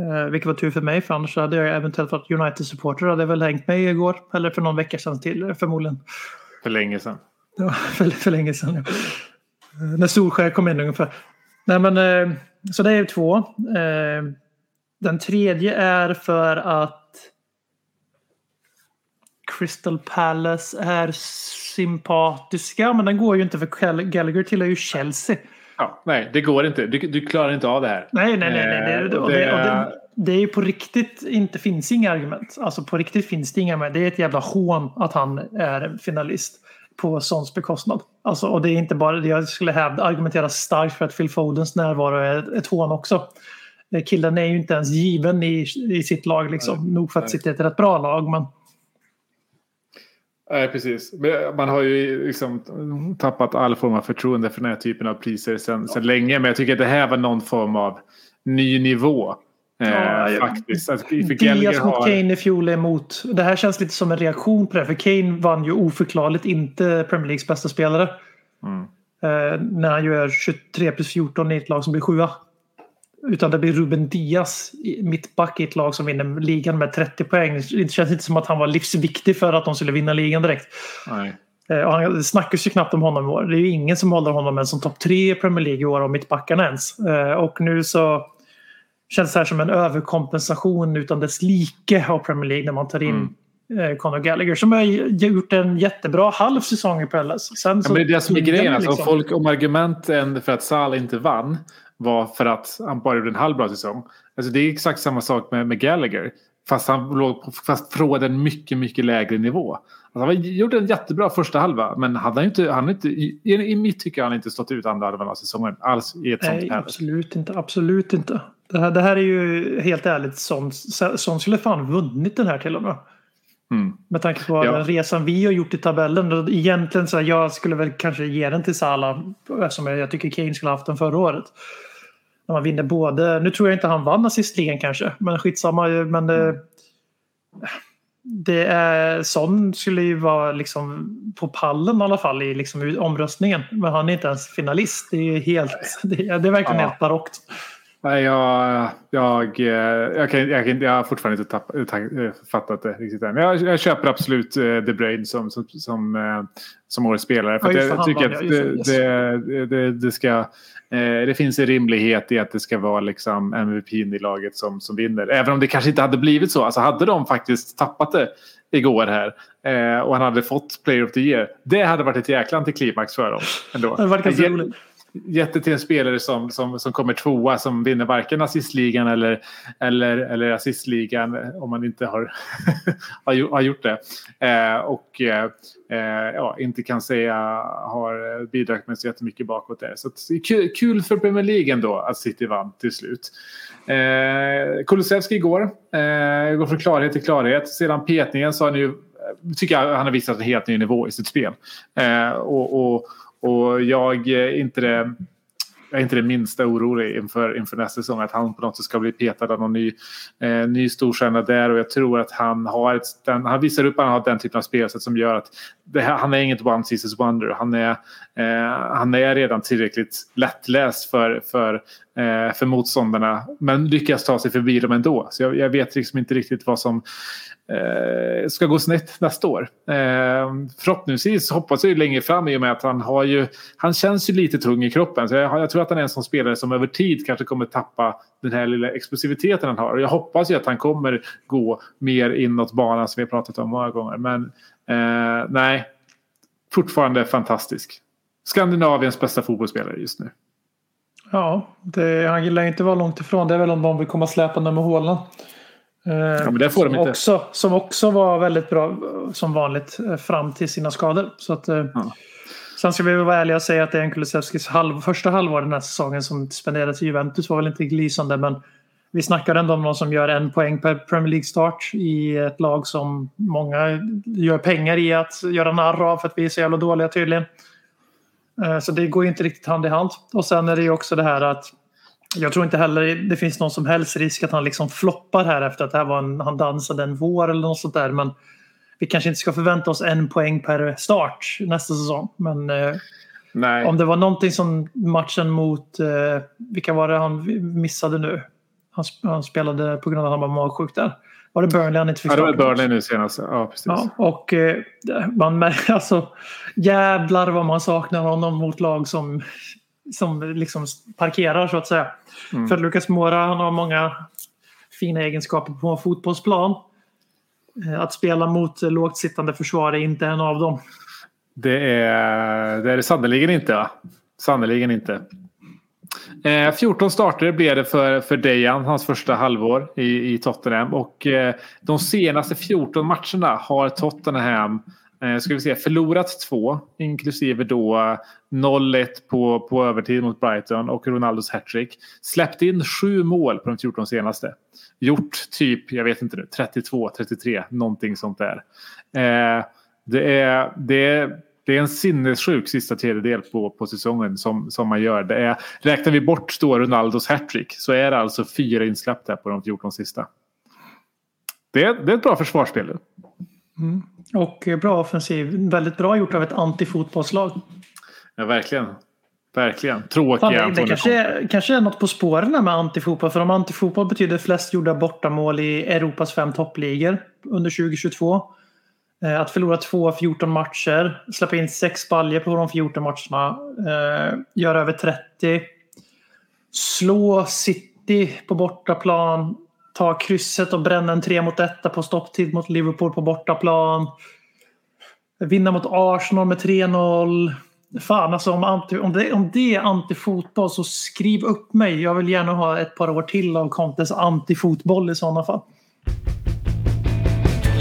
Uh, vilket var tur för mig för annars hade jag eventuellt varit United-supporter. hade jag väl hängt mig igår. Eller för någon vecka sedan till förmodligen. För länge sedan. Ja, för, för länge sedan. Ja. Eh, När Solskär kom in ungefär. Nej, men, eh, så det är två. Eh, Den tredje är för att Crystal Palace är sympatiska. Men den går ju inte för Gall- Gallagher tillhör ju Chelsea. Ja, nej, det går inte. Du, du klarar inte av det här. Nej, nej, nej. nej. Eh, Det, och det, det och det, är- det är ju på riktigt inte finns inga argument. Alltså på riktigt finns det inga argument. Det är ett jävla hån att han är finalist på Sons bekostnad. Alltså, och det är inte bara, jag skulle hävda, argumentera starkt för att Phil Fodens närvaro är ett hån också. Eh, Killen är ju inte ens given i, i sitt lag liksom. Nog för att nej. sitta i ett rätt bra lag. Men Nej, precis. Man har ju liksom tappat all form av förtroende för den här typen av priser sedan sedan länge. Men jag tycker att det här var någon form av ny nivå. Eh, Ja, jag- faktiskt. Gallagher Diaz mot har... Kane i fjol är emot. Det här känns lite som en reaktion på det. För Kane vann ju oförklarligt inte Premier Leagues bästa spelare. Mm. Eh, när han gör 23 plus 14 i ett lag som blir sjua. Utan det blir Ruben Diaz, mittback i ett lag som vinner ligan med 30 poäng. Det känns inte som att han var livsviktig för att de skulle vinna ligan direkt. Nej. Eh, och han, det snackas ju knappt om honom i år. Det är ju ingen som håller honom ens som topp tre i Premier League i år av mittbackarna ens. Eh, och nu så känns det här som en överkompensation utan dess like av Premier League när man tar in eh, Conor Gallagher som har gjort en jättebra halv säsong i Palace. Sen Ja, men det är det som är grejen. Alltså, liksom. folk, om argumenten för att Salah inte vann var för att han bara gjorde en halv bra säsong. Alltså, det är exakt samma sak med, med Gallagher. Fast han låg på, fast från en mycket, mycket lägre nivå. Alltså, han gjorde en jättebra första halva. Men han har inte, han inte, i, i mitt tycke har han inte stått ut andra halvan av säsongen. Alls i ett sånt Nej, Palace. absolut inte. Absolut inte. Det här, det här är ju helt ärligt sånt. Sånt skulle fan vunnit den här till och med. Mm. Med tanke på Ja. den resan vi har gjort i tabellen. Och Egentligen så här, jag skulle väl kanske ge den till Salah eftersom jag jag tycker Kane skulle ha haft den förra året. När man vinner både, nu tror jag inte han vann assistligan kanske, men skitsamma. Men Mm. det, är, sån skulle ju vara liksom på pallen i alla fall i liksom omröstningen. Men han är inte ens finalist. Det är helt, det är, det är verkligen Ja. helt barockt. Nej, jag, jag, eh, jag, kan, jag, kan, jag har fortfarande inte tapp, tack, eh, fattat det riktigt än. Jag, jag köper absolut eh, De Bruyne som, som, som, eh, som årets spelare. För Ja, jag tycker att det, det, det, det, ska... eh, Det finns en rimlighet i att det ska vara liksom MVP i laget som, som vinner. Även om det kanske inte hade blivit så. Alltså hade de faktiskt tappat det igår här eh, och han hade fått Player of the Year. Det hade varit ett jäkla antiklimax för dem. Ändå. Det var ganska Ge- roligt gett det till en spelare som, som, som kommer tvåa som vinner varken assistligan eller, eller, eller assistligan om man inte har, har, gjort det. Eh, och eh, eh, ja, inte kan säga har bidragit med så jättemycket bakåt där. Så att, kul, kul för Premier League ändå att City vann till slut. Eh, Kulusevski igår. Eh, går från klarhet till klarhet. Sedan petningen så har han ju tycker jag han har visat en helt ny nivå i sitt spel. Eh, och, och, och jag är inte det, jag är inte det minsta orolig inför, inför nästa säsong att han på något sätt ska bli petad av någon ny, eh, ny storstjärna där och jag tror att han har ett, den, han visar upp att han har den typen av spelsätt som gör att det här, han är inget one seasons wonder. Han är, eh, han är redan tillräckligt lättläst för, för Eh, för motståndarna. Men lyckas ta sig förbi dem ändå. Så jag, jag vet liksom inte riktigt vad som eh, ska gå snett nästa år. Eh, förhoppningsvis hoppas jag ju längre fram i och med att han har ju, han känns ju lite tung i kroppen. Så jag, jag tror att han är en sån spelare som över tid kanske kommer tappa den här lilla explosiviteten han har. Och jag hoppas ju att han kommer gå mer inåt banan som vi har pratat om många gånger. Men eh, nej, fortfarande fantastisk. Skandinaviens bästa fotbollsspelare just nu. Ja, det, han gillar inte vara långt ifrån. Det är väl om de vill komma släpande med Håland. Eh, men det får de inte. Också, som också var väldigt bra som vanligt eh, fram till sina skador. Så att, eh, Ja. Sen ska vi vara ärliga och säga att det är Kulusevskis halv, första halvår den här säsongen som spenderades i Juventus var väl inte lysande. Men vi snackar ändå om någon som gör en poäng per Premier League-start i ett lag som många gör pengar i att göra narr av för att vi är så jävla dåliga tydligen. Eh, Så det går ju inte riktigt hand i hand. Och sen är det ju också det här att jag tror inte heller det finns någon som helst risk att han liksom floppar här efter att det här var en, han dansade en vår eller något sånt där. Men vi kanske inte ska förvänta oss en poäng per start nästa säsong. Men eh, Nej. om det var någonting som matchen mot, eh, vilka var det han missade nu? Han, han spelade på grund av att han var magsjuk där. Var det Burnley han inte fick Ja, det var starta? Burnley nu senast. Ja, precis. Ja, och eh, man alltså jävlar vad man saknar honom mot lag som, som liksom parkerar så att säga. Mm. För Lucas Moura han har många fina egenskaper på en fotbollsplan. Eh, Att spela mot lågt sittande försvar är inte en av dem. Det är det är det sannerligen inte. Sannerligen inte. Eh, 14 starter blev det för, för Dejan, hans första halvår i, i Tottenham. Och eh, de senaste 14 matcherna har Tottenham eh, ska vi se, förlorat två, inklusive då 0-1 på, på övertid mot Brighton och Ronaldos hattrick. Släppt in sju mål på de 14 senaste. Gjort typ, jag vet inte nu, 32, 33, någonting sånt där. Eh, det är, det är, det är en sinnessjuk sista tredjedel på, på säsongen som, som man gör. Det är, räknar vi bort då Ronaldos hattrick så är det alltså fyra insläppta på de 14 sista. Det är, det är ett bra försvarsspel. Och eh, bra offensiv. Väldigt bra gjort av ett antifotbollslag. Ja, verkligen. Verkligen. Tråkiga Fan, det, det kanske, är, kanske är något på spåren med antifotboll. För om antifotboll betyder flest gjorda bortamål i Europas fem toppligor under 2022. Eh, att förlora två av 14 matcher, släppa in sex baljer på de 14 matcherna, eh, göra över 30. Slå City på bortaplan, ta krysset och bränna en 3 mot 1 på stopptid mot Liverpool på bortaplan. Vinna mot Arsenal med 3-0. Fan alltså om, anti, om, det, om det är antifotboll så skriv upp mig. Jag vill gärna ha ett par år till av Contes antifotboll i sådana fall.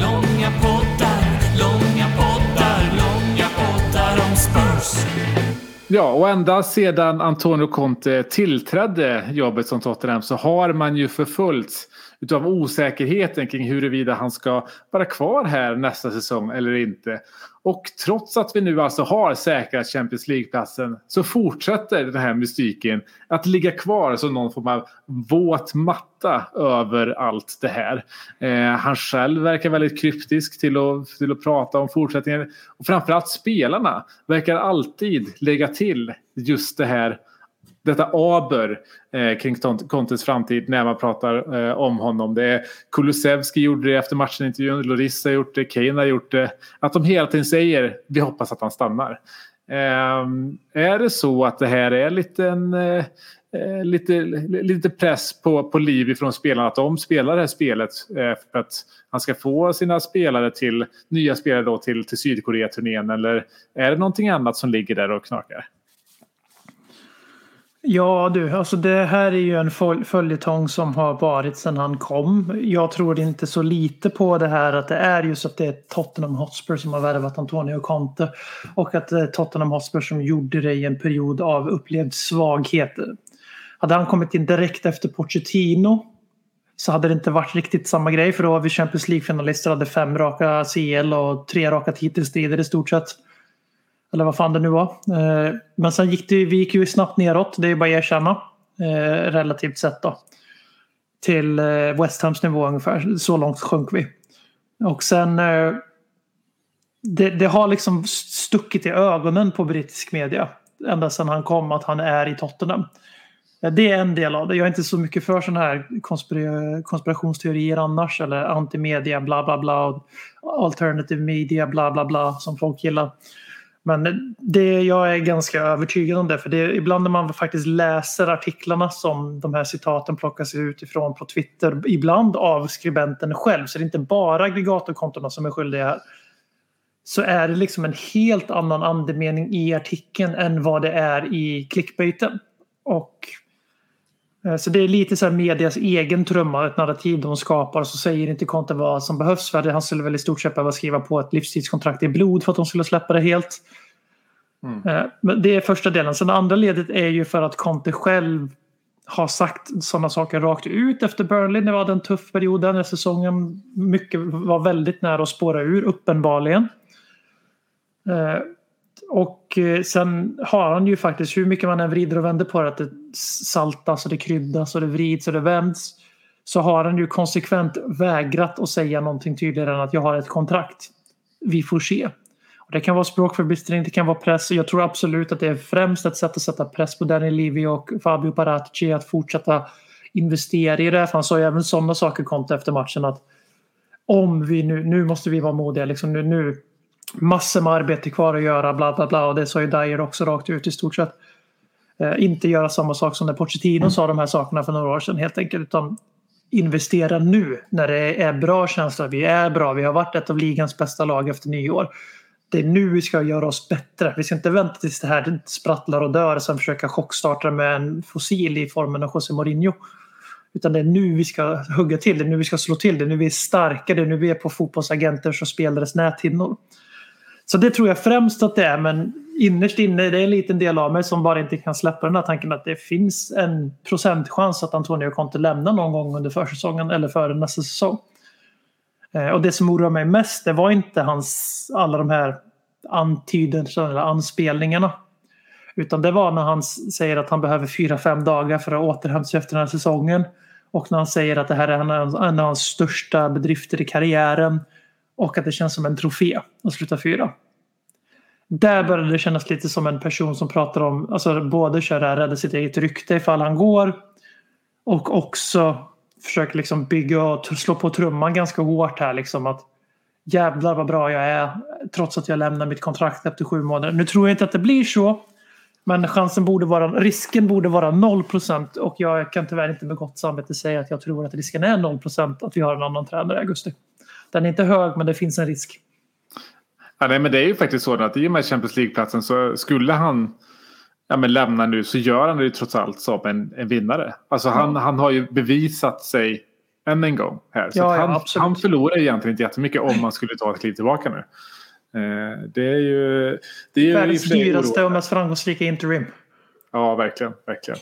Långa poddar, Spurs. Ja, och ända sedan Antonio Conte tillträdde jobbet som Tottenham så har man ju förföljts utav osäkerheten kring huruvida han ska vara kvar här nästa säsong eller inte. Och trots att vi nu alltså har säkrat Champions League-platsen så fortsätter den här mystiken att ligga kvar som någon form av våt matta över allt det här. Eh, han själv verkar väldigt kryptisk till att, till att prata om fortsättningen. Och framförallt spelarna verkar alltid lägga till just det här detta aber eh, kring Contes framtid när man pratar eh, om honom. Det är Kulusevski gjorde det efter matchen-intervjun, Loris har gjort det, Kane har gjort det. Att de hela tiden säger vi hoppas att han stannar. Eh, är det så att det här är lite en, eh, eh, lite, lite press på, på liv ifrån spelarna att de spelar det här spelet eh, för att han ska få sina spelare till nya spelare då till, till Sydkorea-turnén eller är det någonting annat som ligger där och knakar? Ja du, alltså det här är ju en följetong som har varit sedan han kom. Jag tror inte så lite på det här att det är just att det är Tottenham Hotspur som har värvat Antonio Conte. Och att det är Tottenham Hotspur som gjorde det i en period av upplevd svaghet. Hade han kommit in direkt efter Pochettino så hade det inte varit riktigt samma grej för då var vi Champions League-finalister hade fem raka CL och tre raka titelstrider i stort sett. Eller vad fan det nu var. Eh, men sen gick det, vi gick ju snabbt neråt, det är bara att erkänna. Eh, relativt sett då. Till eh, West Hams nivå ungefär. Så långt sjönk vi. Och sen... Det, det har liksom stuckit i ögonen på brittisk media. Ända sedan han kom att han är i Tottenham. Det är en del av det. Jag är inte så mycket för sådana här konspira konspirationsteorier annars eller antimedia bla bla bla. Alternative media bla bla bla som folk gillar. Men det, jag är ganska övertygad om det för det, ibland när man faktiskt läser artiklarna som de här citaten plockas ut ifrån på Twitter, ibland av skribenten själv, så det är inte bara aggregatorkontona som är skyldiga här. Så är det liksom en helt annan andemening i artikeln än vad det är i clickbaiten. Och så det är lite så här medias egen trumma, ett narrativ de skapar så säger inte Conte vad som behövs för. Han skulle väl i stort sett behöva skriva på ett livstidskontrakt i blod för att de skulle släppa det helt. Mm. Eh, men det är första delen. Sen det andra ledet är ju för att Conte själv har sagt sådana saker rakt ut efter Burnley. Det var en tuff period när säsongen mycket var väldigt nära att spåra ur uppenbarligen. Och eh, sen har han ju faktiskt, hur mycket man än vrider och vänder på det, att det saltas och det kryddas och det vrids och det vänds. Så har han ju konsekvent vägrat att säga någonting tydligare än att jag har ett kontrakt. Vi får se. Och det kan vara språkförbistring, det kan vara press. Jag tror absolut att det är främst ett sätt att sätta press på Danny Levy och Fabio Paratici att fortsätta investera i det. För han sa ju även sådana saker kom efter matchen att om vi nu, nu måste vi vara modiga, liksom nu, nu massor med arbete kvar att göra, bla bla bla. Och det sa ju Dyer också rakt ut i stort sett. Eh, inte göra samma sak som när Pochettino mm. sa de här sakerna för några år sedan helt enkelt. Utan investera nu när det är bra känsla. Vi är bra, vi har varit ett av ligans bästa lag efter nyår. Det är nu vi ska göra oss bättre. Vi ska inte vänta tills det här sprattlar och dör och sen försöka chockstarta med en fossil i formen av José Mourinho. Utan det är nu vi ska hugga till, det är nu vi ska slå till, det är nu vi är starka, det är nu vi är på fotbollsagenters och spelares näthinnor. Så det tror jag främst att det är, men innerst inne det är en liten del av mig som bara inte kan släppa den här tanken att det finns en procentchans att Antonio Conte lämnar någon gång under försäsongen eller före nästa säsong. Eh, och det som oroar mig mest det var inte hans, alla de här antydelserna eller anspelningarna. Utan det var när han säger att han behöver fyra fem dagar för att återhämta sig efter den här säsongen. Och när han säger att det här är en av hans största bedrifter i karriären. Och att det känns som en trofé att sluta fyra. Där började det kännas lite som en person som pratar om, alltså både köra rädda sitt eget rykte ifall han går. Och också försöker liksom bygga och slå på trumman ganska hårt här liksom att jävlar vad bra jag är trots att jag lämnar mitt kontrakt efter sju månader. Nu tror jag inte att det blir så. Men chansen borde vara, risken borde vara 0% och jag kan tyvärr inte med gott samvete säga att jag tror att risken är 0% att vi har en annan tränare i augusti. Den är inte hög men det finns en risk. Ja, nej, men det är ju faktiskt så att i och med Champions League-platsen så skulle han ja, men lämna nu så gör han det ju trots allt som en, en vinnare. Alltså han, han har ju bevisat sig än en gång här. Så ja, han, ja, han förlorar egentligen inte jättemycket om man skulle ta ett kliv tillbaka nu. Eh, det är ju... Det är ju Världens dyraste och mest framgångsrika interim. Ja, verkligen. verkligen.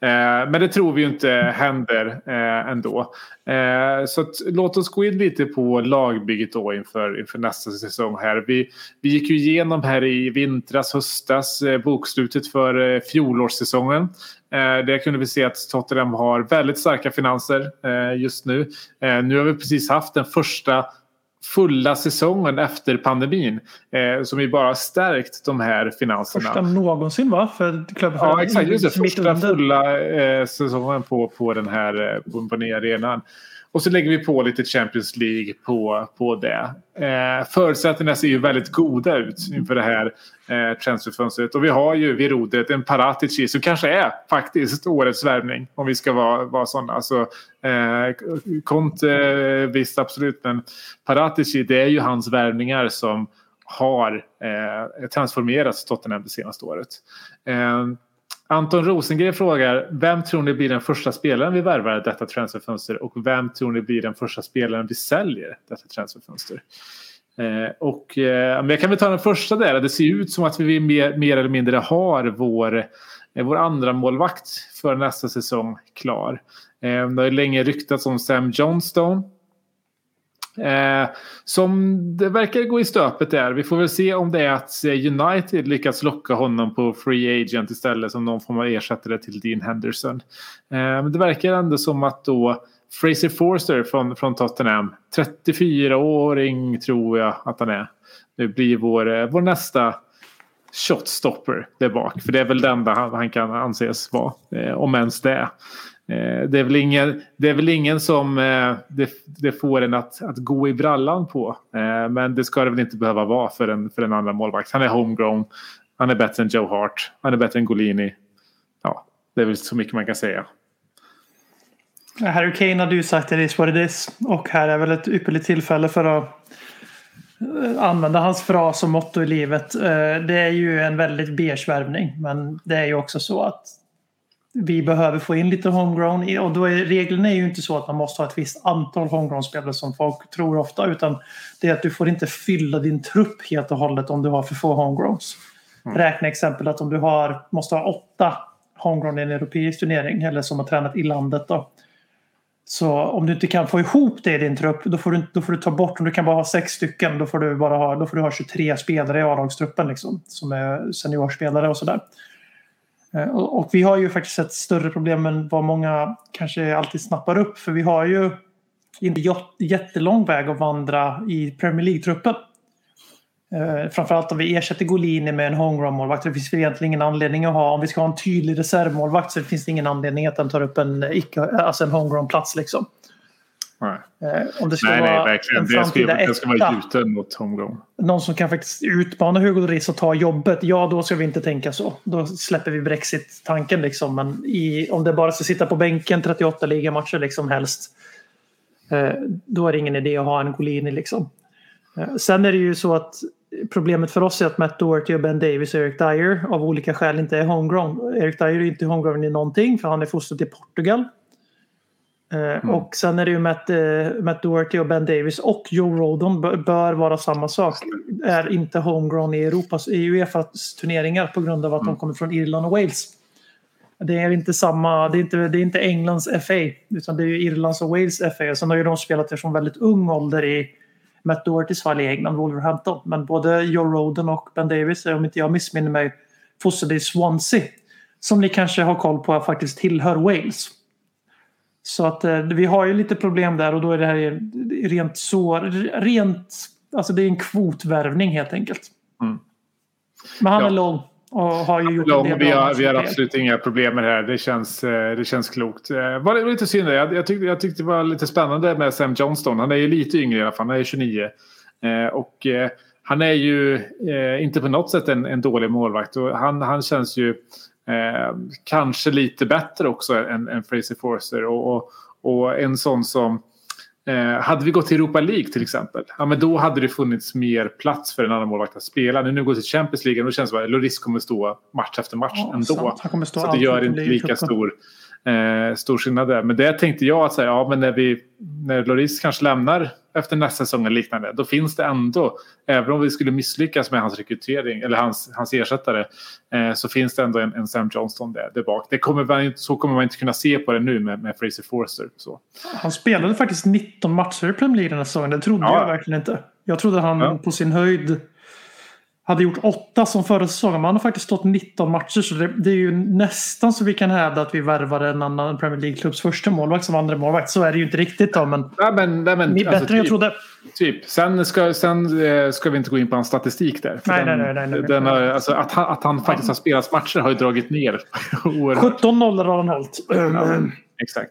Eh, men det tror vi ju inte händer eh, ändå. Eh, så att, låt oss gå in lite på lagbygget då inför, inför nästa säsong här. Vi, vi gick ju igenom här i vintras, höstas eh, bokslutet för eh, fjolårssäsongen. Eh, där kunde vi se att Tottenham har väldigt starka finanser just nu. Nu har vi precis haft den första fulla säsongen efter pandemin. Eh, som ju bara stärkt de här finanserna. Första någonsin va? För klubben? Ja exakt, just det. Första fulla eh, säsongen på, på den här eh, på, på nya arenan. Och så lägger vi på lite Champions League på, på det. Eh, förutsättningarna ser ju väldigt goda ut inför det här eh, transferfönstret. Och vi har ju vid rodret en Paratici som kanske är faktiskt årets värvning. Om vi ska vara, vara sådana. Alltså, eh, Conte eh, visst absolut men Paratici det är ju hans värvningar som har eh, transformerats Tottenham det senaste året. Eh, Anton Rosengren frågar vem tror ni blir den första spelaren vi värvar detta transferfönster och vem tror ni blir den första spelaren vi säljer detta transferfönster? Eh, och, eh, jag kan väl ta den första där. Det ser ut som att vi mer, mer eller mindre har vår, eh, vår andra målvakt för nästa säsong klar. Eh, det har länge ryktats om Sam Johnstone Eh, som det verkar gå i stöpet där. Vi får väl se om det är att eh, United lyckats locka honom på free agent istället som någon form av ersättare till Dean Henderson. Eh, men det verkar ändå som att då Fraser Forster från, från Tottenham, 34-åring tror jag att han är. Nu blir vår, eh, vår nästa shotstopper där bak. För det är väl det enda han, han kan anses vara. Eh, om ens det. Eh, det, är väl ingen, det är väl ingen som eh, det, det, får en att, att gå i brallan på. Eh, men det ska det väl inte behöva vara för en, för en andra målvakt. Han är homegrown. Han är bättre än Joe Hart. Han är bättre än Golini. Ja, det är väl så mycket man kan säga. Harry Kane hade ju sagt det is what it is. Och här är väl ett ypperligt tillfälle för att eh, använda hans fras och motto i livet. Eh, det är ju en väldigt beige värvning. Men det är ju också så att vi behöver få in lite homegrown. Och då är, reglerna är ju inte så att man måste ha ett visst antal homegrown-spelare som folk tror ofta. Utan det är att du får inte fylla din trupp helt och hållet om du har för få homegrowns. Mm. Räkna exempel att om du har, måste ha åtta homegrown i en europeisk turnering eller som har tränat i landet då. Så om du inte kan få ihop det i din trupp då får du, då får du ta bort, om du kan bara ha sex stycken då får du bara ha, då får du ha 23 spelare i A-lagstruppen liksom. Som är seniorspelare och sådär. Eh, Eh, och, vi har ju faktiskt ett större problem än vad många kanske alltid snappar upp. För vi har ju inte jättelång väg att vandra i Premier League-truppen. Eh, framförallt om vi ersätter Golini med en homegrown-målvakt. Det finns väl egentligen ingen anledning att ha. Om vi ska ha en tydlig reservmålvakt så finns det ingen anledning att den tar upp en, alltså en homegrown-plats. Liksom. Nej. Uh, om det ska nej, vara nej, verkligen. Det ska, det ska vara gjuten mot homegrown. Någon som kan faktiskt utmana Hugo Lloris och ta jobbet. Ja, då ska vi inte tänka så. Då släpper vi Brexit-tanken. Liksom. Men i, om det bara ska sitta på bänken 38 ligamatcher liksom helst. Uh, då är det ingen idé att ha en Golini. Liksom. Sen är det ju så att problemet för oss är att Matt Doherty och Ben Davis och Eric Dyer av olika skäl inte är homegrown. Eric Dyer är inte homegrown i någonting för han är fostrad i Portugal. Eh, mm. Och sen är det ju Matt, uh, Matt Doherty och Ben Davis och Joe Rodon bör vara samma sak. Är inte homegrown i Europas, i Uefas turneringar på grund av att mm. de kommer från Irland och Wales. Det är inte samma, det är inte, det är inte Englands FA utan det är Irlands och Wales FA. Sen har ju de spelat från väldigt ung ålder i Matt Dohertys fall i England, Wolverhampton. Men både Joe Roden och Ben Davis, om inte jag missminner mig, fostrade i Swansea. Som ni kanske har koll på faktiskt tillhör Wales. Så att eh, vi har ju lite problem där och då är det här rent så, rent, alltså det är en kvotvärvning helt enkelt. Mm. Men han ja. är lång. Och har ju gjort Lång, vi, har, vi har absolut inga problem med det här. Det känns, eh, det känns klokt. Eh, var det lite synd. Jag, jag, tyckte, jag tyckte det var lite spännande med Sam Johnston. Han är ju lite yngre i alla fall. Han är 29. Eh, och han är ju inte på något sätt en, en dålig målvakt. Och han, han känns ju eh, kanske lite bättre också än, än Fraser Forster. Och, och, och en sån som Eh, hade vi gått till Europa League till exempel, ja, men då hade det funnits mer plats för en annan målvakt att spela. Nu vi går till Champions League, då känns det som att Loris kommer stå match efter match ja, ändå. så det gör inte lika stor eh, stor skillnad där. Men det tänkte jag att säga, ja men när, vi, när Loris kanske lämnar efter nästa säsong eller liknande, då finns det ändå, även om vi skulle misslyckas med hans rekrytering eller hans, hans ersättare, eh, så finns det ändå en, en Sam Johnston där, där bak. Det kommer man, så kommer man inte kunna se på det nu med, med Fraser Forster. Så. Han spelade faktiskt 19 matcher i Premier League den här säsongen, det trodde ja. jag verkligen inte. Jag trodde han ja. på sin höjd hade gjort åtta som förra säsongen. Man har faktiskt stått 19 matcher så det, det, är ju nästan så vi kan hävda att vi värvade en annan Premier League-klubbs första målvakt som andra målvakt. Så är det ju inte riktigt då men, ja, men, nej, men bättre alltså, än jag typ- trodde. Typ. Sen, ska, sen eh, ska vi inte gå in på hans statistik där. Nej, den, nej, nej, nej, den har, alltså, att, han, att han faktiskt har spelat matcher har ju dragit ner. 17 nollor har han hållit. Ja, exakt.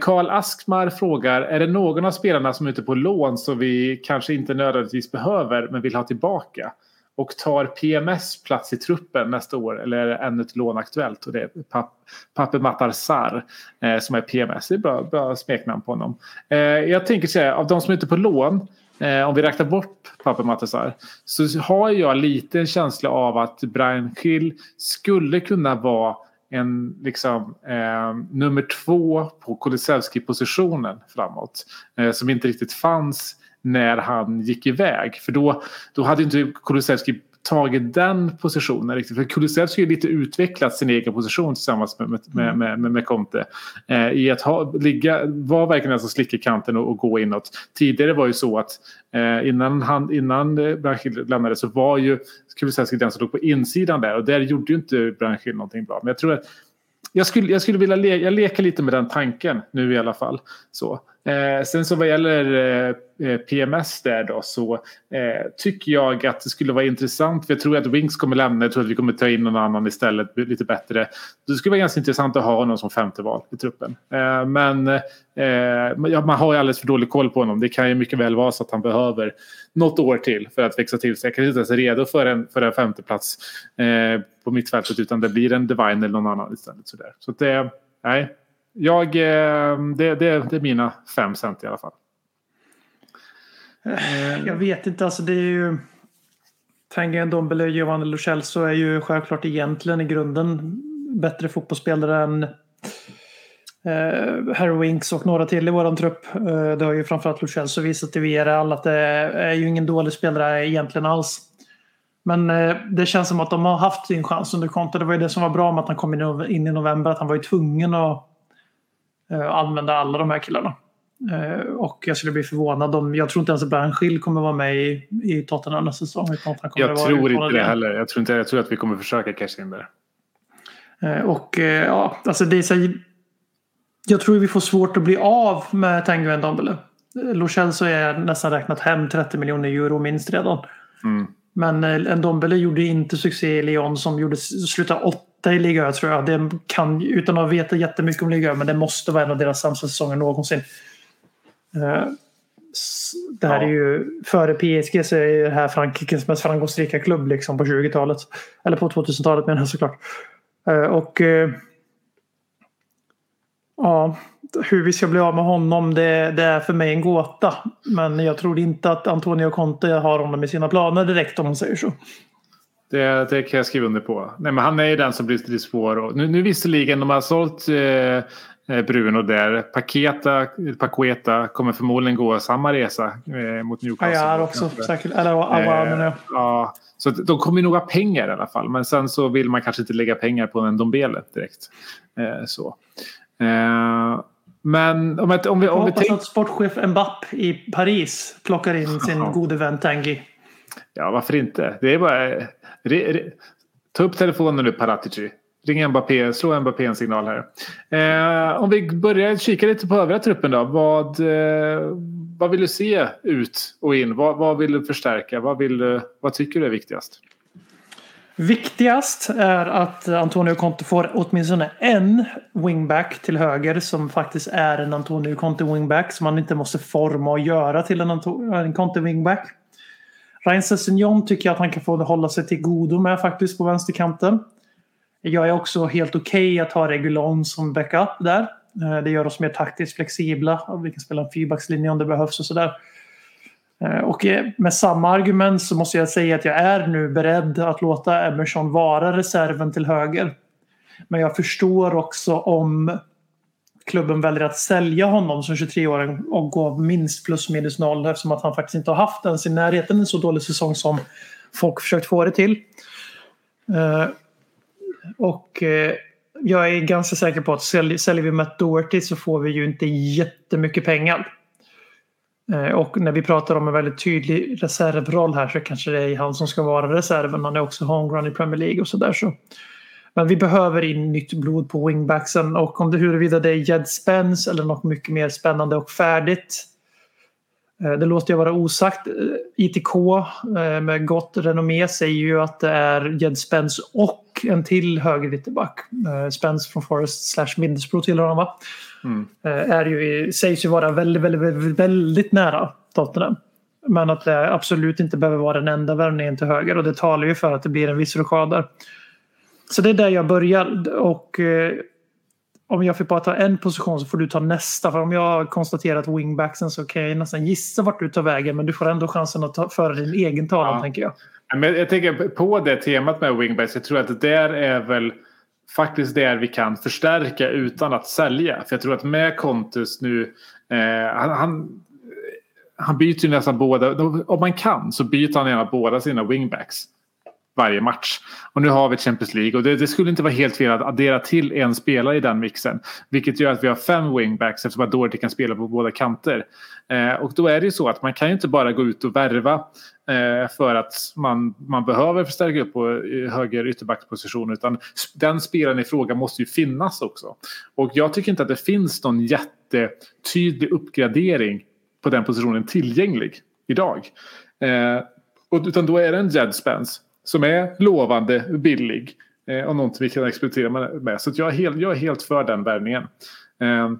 Karl eh, Askmar frågar, är det någon av spelarna som är ute på lån som vi kanske inte nödvändigtvis behöver men vill ha tillbaka? Och tar PMS plats i truppen nästa år eller är det ännu ett lån aktuellt och det är Pap Pape Matar Sar eh, som är PMS. Det är bra, bra smeknamn på honom. Eh, jag tänker säga av de som är ute på lån eh, om vi räknar bort Pape Matasar så har jag lite en känsla av att Brian Schill skulle kunna vara en liksom, eh, nummer två på Kulusevski-positionen framåt. Eh, som inte riktigt fanns när han gick iväg. För då, då hade inte Kulusevski tagit den positionen riktigt. För Kulusevski har lite utvecklat sin egen position tillsammans med, med, med, med, med Conte. Eh, I att ha, ligga, vara verkligen alltså slicka kanten och, och, gå inåt. Tidigare var ju så att eh, innan, han, innan Branchil lämnade så var ju Kulusevski den som låg på insidan där. Och där gjorde ju inte Branchil någonting bra. Men jag tror att jag skulle, jag skulle vilja le, jag leker lite med den tanken nu i alla fall. Så. Eh, sen så vad gäller eh, PMS där då så eh, tycker jag att det skulle vara intressant. För jag tror att Winks kommer lämna. Jag tror att vi kommer ta in någon annan istället lite bättre. Det skulle vara ganska intressant att ha honom som femte val i truppen. Eh, men eh, ja, man har ju alldeles för dålig koll på honom. Det kan ju mycket väl vara så att han behöver något år till för att växa till sig. Jag kanske inte ens är redo för en, för en femteplats eh, på mittfältet utan det blir en Divine eller någon annan istället. Sådär. Så det, nej, jag, ehm, det, det, det är mina fem cent i alla fall. Eh, jag vet inte, alltså det är ju... Tanguy Dombele och Giovanni Lo Celso är ju självklart egentligen i grunden bättre fotbollsspelare än eh, Harry Winks och några till i våran trupp. Eh, det har ju framförallt Lo Celso visat i VRL att det är ju ingen dålig spelare egentligen alls. Men eh, det känns som att de har haft sin chans under Conte. Det var ju det som var bra med att han kom in i november, att han var ju tvungen att använda alla de här killarna. Eh, och jag skulle bli förvånad om, jag tror inte ens att Brian Schill kommer vara med i, i Tottenham nästa säsong. Jag tror inte det heller. Jag tror, inte, jag tror att vi kommer försöka casha in där. Eh, och ja, alltså det är så Jag tror vi får svårt att bli av med Tanguy Ndombele. Lo Celso är nästan räknat hem 30 miljoner euro minst redan. Mm. Men Ndombele gjorde inte succé i Lyon som gjorde, slutade åtta i Liga tror jag. Det kan, utan att veta jättemycket om Liga men det måste vara en av deras sämsta säsonger någonsin. Eh, det här är ju, före PSG så är det här Frankrikes mest framgångsrika klubb liksom på 20-talet. Eller på 2000-talet menar jag såklart. Eh, och eh, ja, hur vi ska bli av med honom det, det, är för mig en gåta. Men jag tror inte att Antonio Conte har honom i sina planer direkt om man säger så. Det, det kan jag skriva under på. Nej, men han är ju den som blir lite svår. Och nu, nu visserligen, de har sålt eh, eh, Bruno där. Paketa, Paqueta kommer förmodligen gå samma resa eh, mot Newcastle. Ja, jag också säkert. Eller Awan, eh, ja. Så de kommer nog ha pengar i alla fall. Men sen så vill man kanske inte lägga pengar på en Dombele direkt. Eh, så. Eh, men om, om vi... Om vi tänk... att sportchef Mbapp i Paris plockar in sin gode vän Tanguy. Ja, varför inte? Det är bara... Re, re, ta upp telefonen nu Paratici. Ring Mbappé, slå Mbappé en signal här. Eh, om vi börjar kika lite på övriga truppen då. Vad, eh, vad vill du se ut och in? Vad, vad vill du förstärka? Vad, vill vad tycker du är viktigast? Viktigast är att Antonio Conte får åtminstone en wingback till höger som faktiskt är en Antonio Conte wingback som man inte måste forma och göra till en, en Conte wingback. Ryan Sessignon tycker jag att han kan få hålla sig till godo med faktiskt på vänsterkanten. Jag är också helt okej okay att ha Regulon som backup där. Eh, det gör oss mer taktiskt flexibla. Vi kan spela en fyrbackslinje om det behövs och sådär. Eh, och eh, med samma argument så måste jag säga att jag är nu beredd att låta Emerson vara reserven till höger. Men jag förstår också om klubben väljer att sälja honom som 23-åring och gå minst plus minus noll eftersom att han faktiskt inte har haft ens i närheten en så dålig säsong som folk försökt få det till. Eh, och eh, jag är ganska säker på att säljer vi Matt Doherty så får vi ju inte jättemycket pengar. Eh, och när vi pratar om en väldigt tydlig reservroll här så kanske det är han som ska vara reserven. Han är också homegrown i Premier League och sådär. Så. Men vi behöver in nytt blod på wingbacksen och om det huruvida det är Jed Spence eller något mycket mer spännande och färdigt. Eh, det låter jag vara osagt. Eh, ITK eh, med gott renommé säger ju att det är Jed Spence och en till höger ytterback. Spence från Forest slash Middlesbrough tillhör han va? Mm. Är ju, sägs ju vara väldigt, väldigt, väldigt, väldigt nära Tottenham. Men att det absolut inte behöver vara den enda värvningen till höger och det talar ju för att det blir en viss rochad där. Så det är där jag börjar. Och eh, om jag får bara ta en position så får du ta nästa. För om jag konstaterar att wingbacksen så kan jag nästan gissa vart du tar vägen. Men du får ändå chansen att ta, föra din egen talan ja. tänker jag. Men jag tänker på det temat med wingbacks. Jag tror att det där är väl faktiskt där vi kan förstärka utan att sälja. För jag tror att med Contus nu. Eh, han, han, han byter ju nästan båda. Om man kan så byter han gärna båda sina wingbacks varje match. Och nu har vi Champions League och det, det, skulle inte vara helt fel att addera till en spelare i den mixen. Vilket gör att vi har fem wingbacks eftersom att Doherty kan spela på båda kanter. Eh, och då är det ju så att man kan ju inte bara gå ut och värva eh, för att man, man behöver förstärka upp på höger ytterbacksposition utan den spelaren i fråga måste ju finnas också. Och jag tycker inte att det finns någon jättetydlig uppgradering på den positionen tillgänglig idag. Eh, och, utan då är det en Jed Spence som är lovande, billig eh, och något vi kan exploatera med. Så jag är, helt, jag är helt för den värvningen. Eh,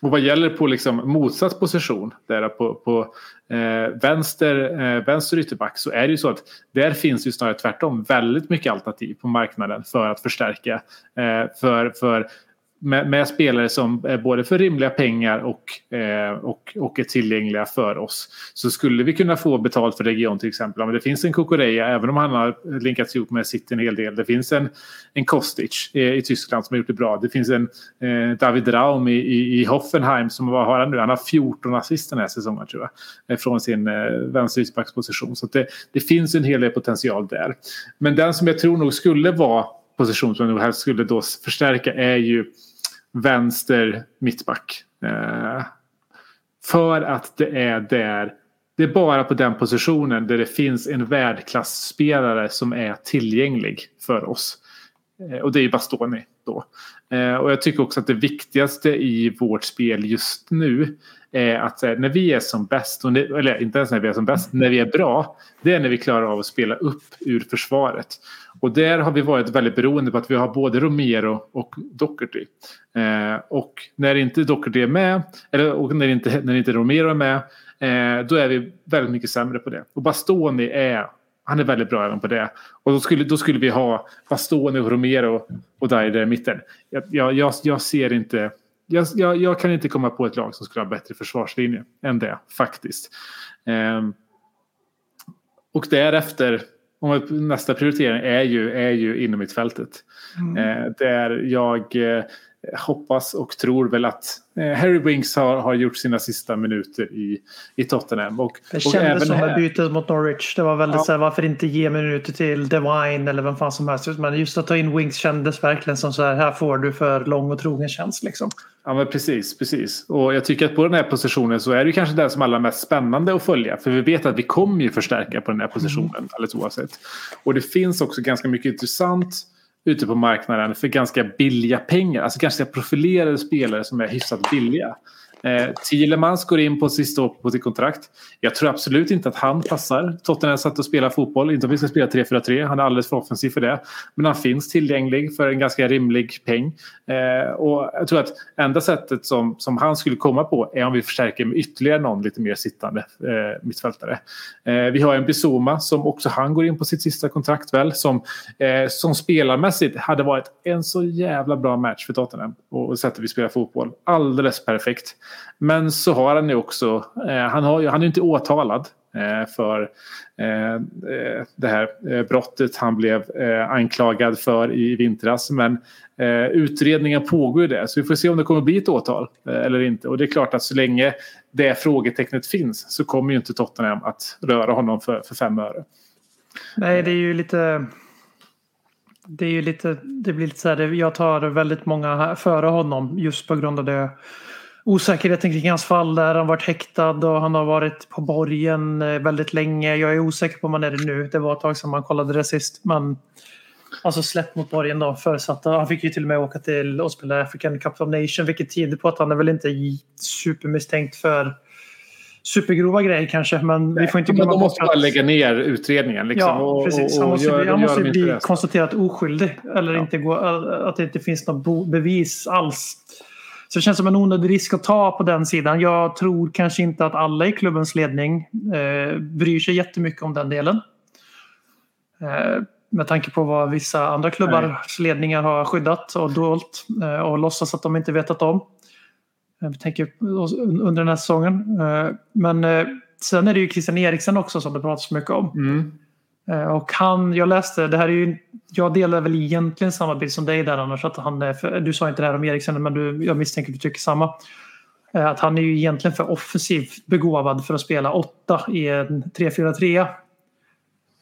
och vad gäller på liksom motsatt position, där på, på eh, vänster, eh, vänster ytterback, så är det ju så att där finns ju snarare tvärtom väldigt mycket alternativ på marknaden för att förstärka. Eh, för, för med, med, spelare som är både för rimliga pengar och, eh, och, och är tillgängliga för oss. Så skulle vi kunna få betalt för region till exempel. Men det finns en Kokoreja, även om han har linkats ihop med City en hel del. Det finns en, en Kostic i, i Tyskland som har gjort det bra. Det finns en eh, David Raum i, i, i, Hoffenheim som vad har han nu? Han har 14 assist den här säsongen tror jag. Eh, från sin eh, vänsterytterbacksposition. Så det, det finns en hel del potential där. Men den som jag tror nog skulle vara position som nog helst skulle då förstärka är ju vänster mittback. Eh, för att det är där, det är bara på den positionen där det finns en världklassspelare som är tillgänglig för oss. Eh, och det är Bastoni då. Eh, och jag tycker också att det viktigaste i vårt spel just nu är att eh, när vi är som bäst, eller inte ens när vi är som bäst, när vi är bra, det är när vi klarar av att spela upp ur försvaret. Och där har vi varit väldigt beroende på att vi har både Romero och Doherty. Eh, och när inte Doherty är med, eller och när inte, när inte Romero är med, eh, då är vi väldigt mycket sämre på det. Och Bastoni är, han är väldigt bra även på det. Och då skulle, då skulle vi ha Bastoni och Romero och Daider i mitten. Jag, jag, jag, ser inte, jag, jag, jag, kan inte komma på ett lag som skulle ha bättre försvarslinje än det faktiskt. Eh, och därefter nästa prioritering är ju, är ju inom mitt fältet. Mm. Eh, där jag eh, hoppas och tror väl att eh, Harry Winks har, har gjort sina sista minuter i, i Tottenham. Och, det kändes som här... bytet mot Norwich. Det var väldigt ja. så här, varför inte ge minuter till Devine eller vem fan som helst. Men just att ta in Winks kändes verkligen som så här, här får du för lång och trogen tjänst liksom. Ja men precis, precis. Och jag tycker att på den här positionen så är det kanske den som är allra mest spännande att följa. För vi vet att vi kommer ju förstärka på den här positionen mm. alldeles oavsett. Och det finns också ganska mycket intressant ute på marknaden för ganska billiga pengar. Alltså ganska profilerade spelare som är hyfsat billiga. Eh, Thielemans går in på sista året på sitt kontrakt. Jag tror absolut inte att han passar. Tottenham satt och spelade fotboll. Inte om vi ska spela 3-4-3. Han är alldeles för offensiv för det. Men han finns tillgänglig för en ganska rimlig peng. Eh, och jag tror att enda sättet som, som han skulle komma på är om vi förstärker med ytterligare någon lite mer sittande eh, mittfältare. Eh, vi har en Bizuma som också han går in på sitt sista kontrakt väl. Som, eh, som spelarmässigt hade varit en så jävla bra match för Tottenham. Och, och sättet vi spelar fotboll. Alldeles perfekt. Men så har han ju också, eh, han, har, han är ju inte åtalad eh, för eh, eh det här eh, brottet han blev eh, anklagad för i vintras. Men utredningen pågår ju där så vi får se om det kommer bli ett åtal eller inte. Och det är klart att så länge det frågetecknet finns så kommer ju inte Tottenham att röra honom för, för fem öre. Nej, det är ju lite... Det är ju lite, det blir lite så här, jag tar väldigt många före honom just på grund av det osäkerheten kring hans fall där. Han varit häktad och han har varit på borgen eh, väldigt länge. Jag är osäker på om han är det nu. Det var ett tag sedan man kollade det sist. Men alltså släppt mot borgen då förutsatt. Han fick ju till och med åka till och spela African Cup of Nation vilket tyder på att han är väl inte supermisstänkt för supergrova grejer kanske. Men Nej, vi får inte glömma bort måste bara lägga ner utredningen. Liksom, ja, precis. Han måste, gör, han måste bli konstaterat oskyldig. Eller ja. inte gå, att det inte finns något bevis alls så det känns som en onödig risk att ta på den sidan. Jag tror kanske inte att alla i klubbens ledning eh, bryr sig jättemycket om den delen. Eh, med tanke på vad vissa andra klubbars ledningar har skyddat och dolt eh, och låtsas att de inte vetat om. Jag tänker under den här säsongen. Eh, men eh, sen är det ju Christian Eriksen också som det pratas mycket om. Mm. Eh, och han, jag läste, det här är ju, jag delar väl egentligen samma bild som dig där annars. Att han för, du sa inte det här om Eriksen men du, jag misstänker att du tycker samma. Eh, att han är ju egentligen för offensivt begåvad för att spela åtta i en 3-4-3.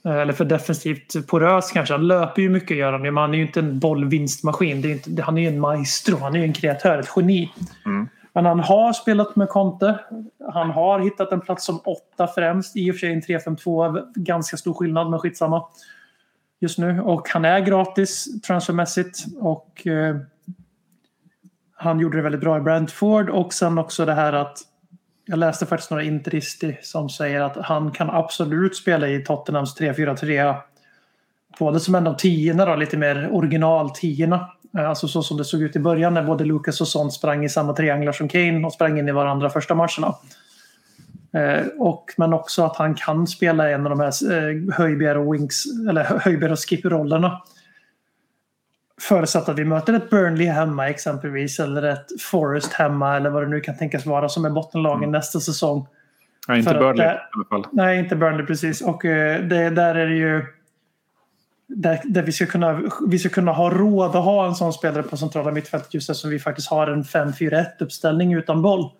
Eh, eller för defensivt porös kanske. Han löper ju mycket gör han ju, men han är ju inte en bollvinstmaskin. Det är inte, han är ju en maestro, han är ju en kreatör, ett geni. Mm. Men han har spelat med Conte. Han har hittat en plats som åtta främst. I och för sig en 3-5-2, ganska stor skillnad men skitsamma. Just nu. Och han är gratis transfermässigt. Och eh, han gjorde det väldigt bra i Brentford. Och sen också det här att jag läste faktiskt några interister som säger att han kan absolut spela i Tottenhams 3-4-3. Både som en av tiorna då, lite mer original tiorna. Eh, Alltså så som det såg ut i början när både Lucas och Son sprang i samma trianglar som Kane och sprang in i varandra första matcherna. Eh, och, men också att han kan spela en av de här eh, Höjbjerg och Winks, eller Höjbjerg och Skip-rollerna. Förutsatt att vi möter ett Burnley hemma exempelvis eller ett Forest hemma eller vad det nu kan tänkas vara som är bottenlagen nästa säsong. Ja, inte Burnley i alla fall. Nej, inte Burnley precis. Och det, där är det ju... Där, där vi, ska kunna, vi ska kunna ha råd att ha en sån spelare på centrala mittfältet just eftersom vi faktiskt har en 5-4-1 uppställning utan boll.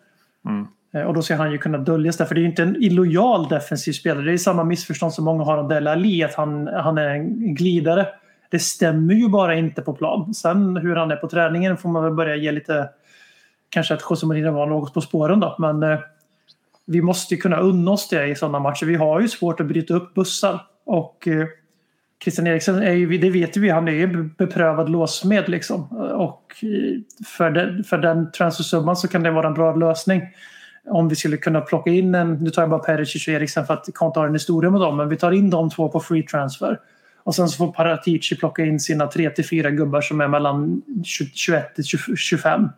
Eh, Och då ska han ju kunna döljas där. För det är ju inte en illojal defensiv spelare. Det är samma missförstånd som många har om Dele Alli. Att han, han är en glidare. Det stämmer ju bara inte på plan. Sen hur han är på träningen får man väl börja ge lite... Kanske att José Mourinho var något på spåren då. Men eh, vi måste ju kunna unna oss det i sådana matcher. Vi har ju svårt att bryta upp bussar. Och eh, Christian Eriksen är ju, det vet vi, han är ju beprövad låsmed liksom. Och för den, för den transfersumman så kan det vara en bra lösning. Om vi skulle kunna plocka in en, nu tar jag bara Perisic och Eriksen för att jag inte ha en historia med dem, men vi tar in de två på free transfer. Och sen så får Paratici plocka in sina 3-4 gubbar som är mellan 21 till 25.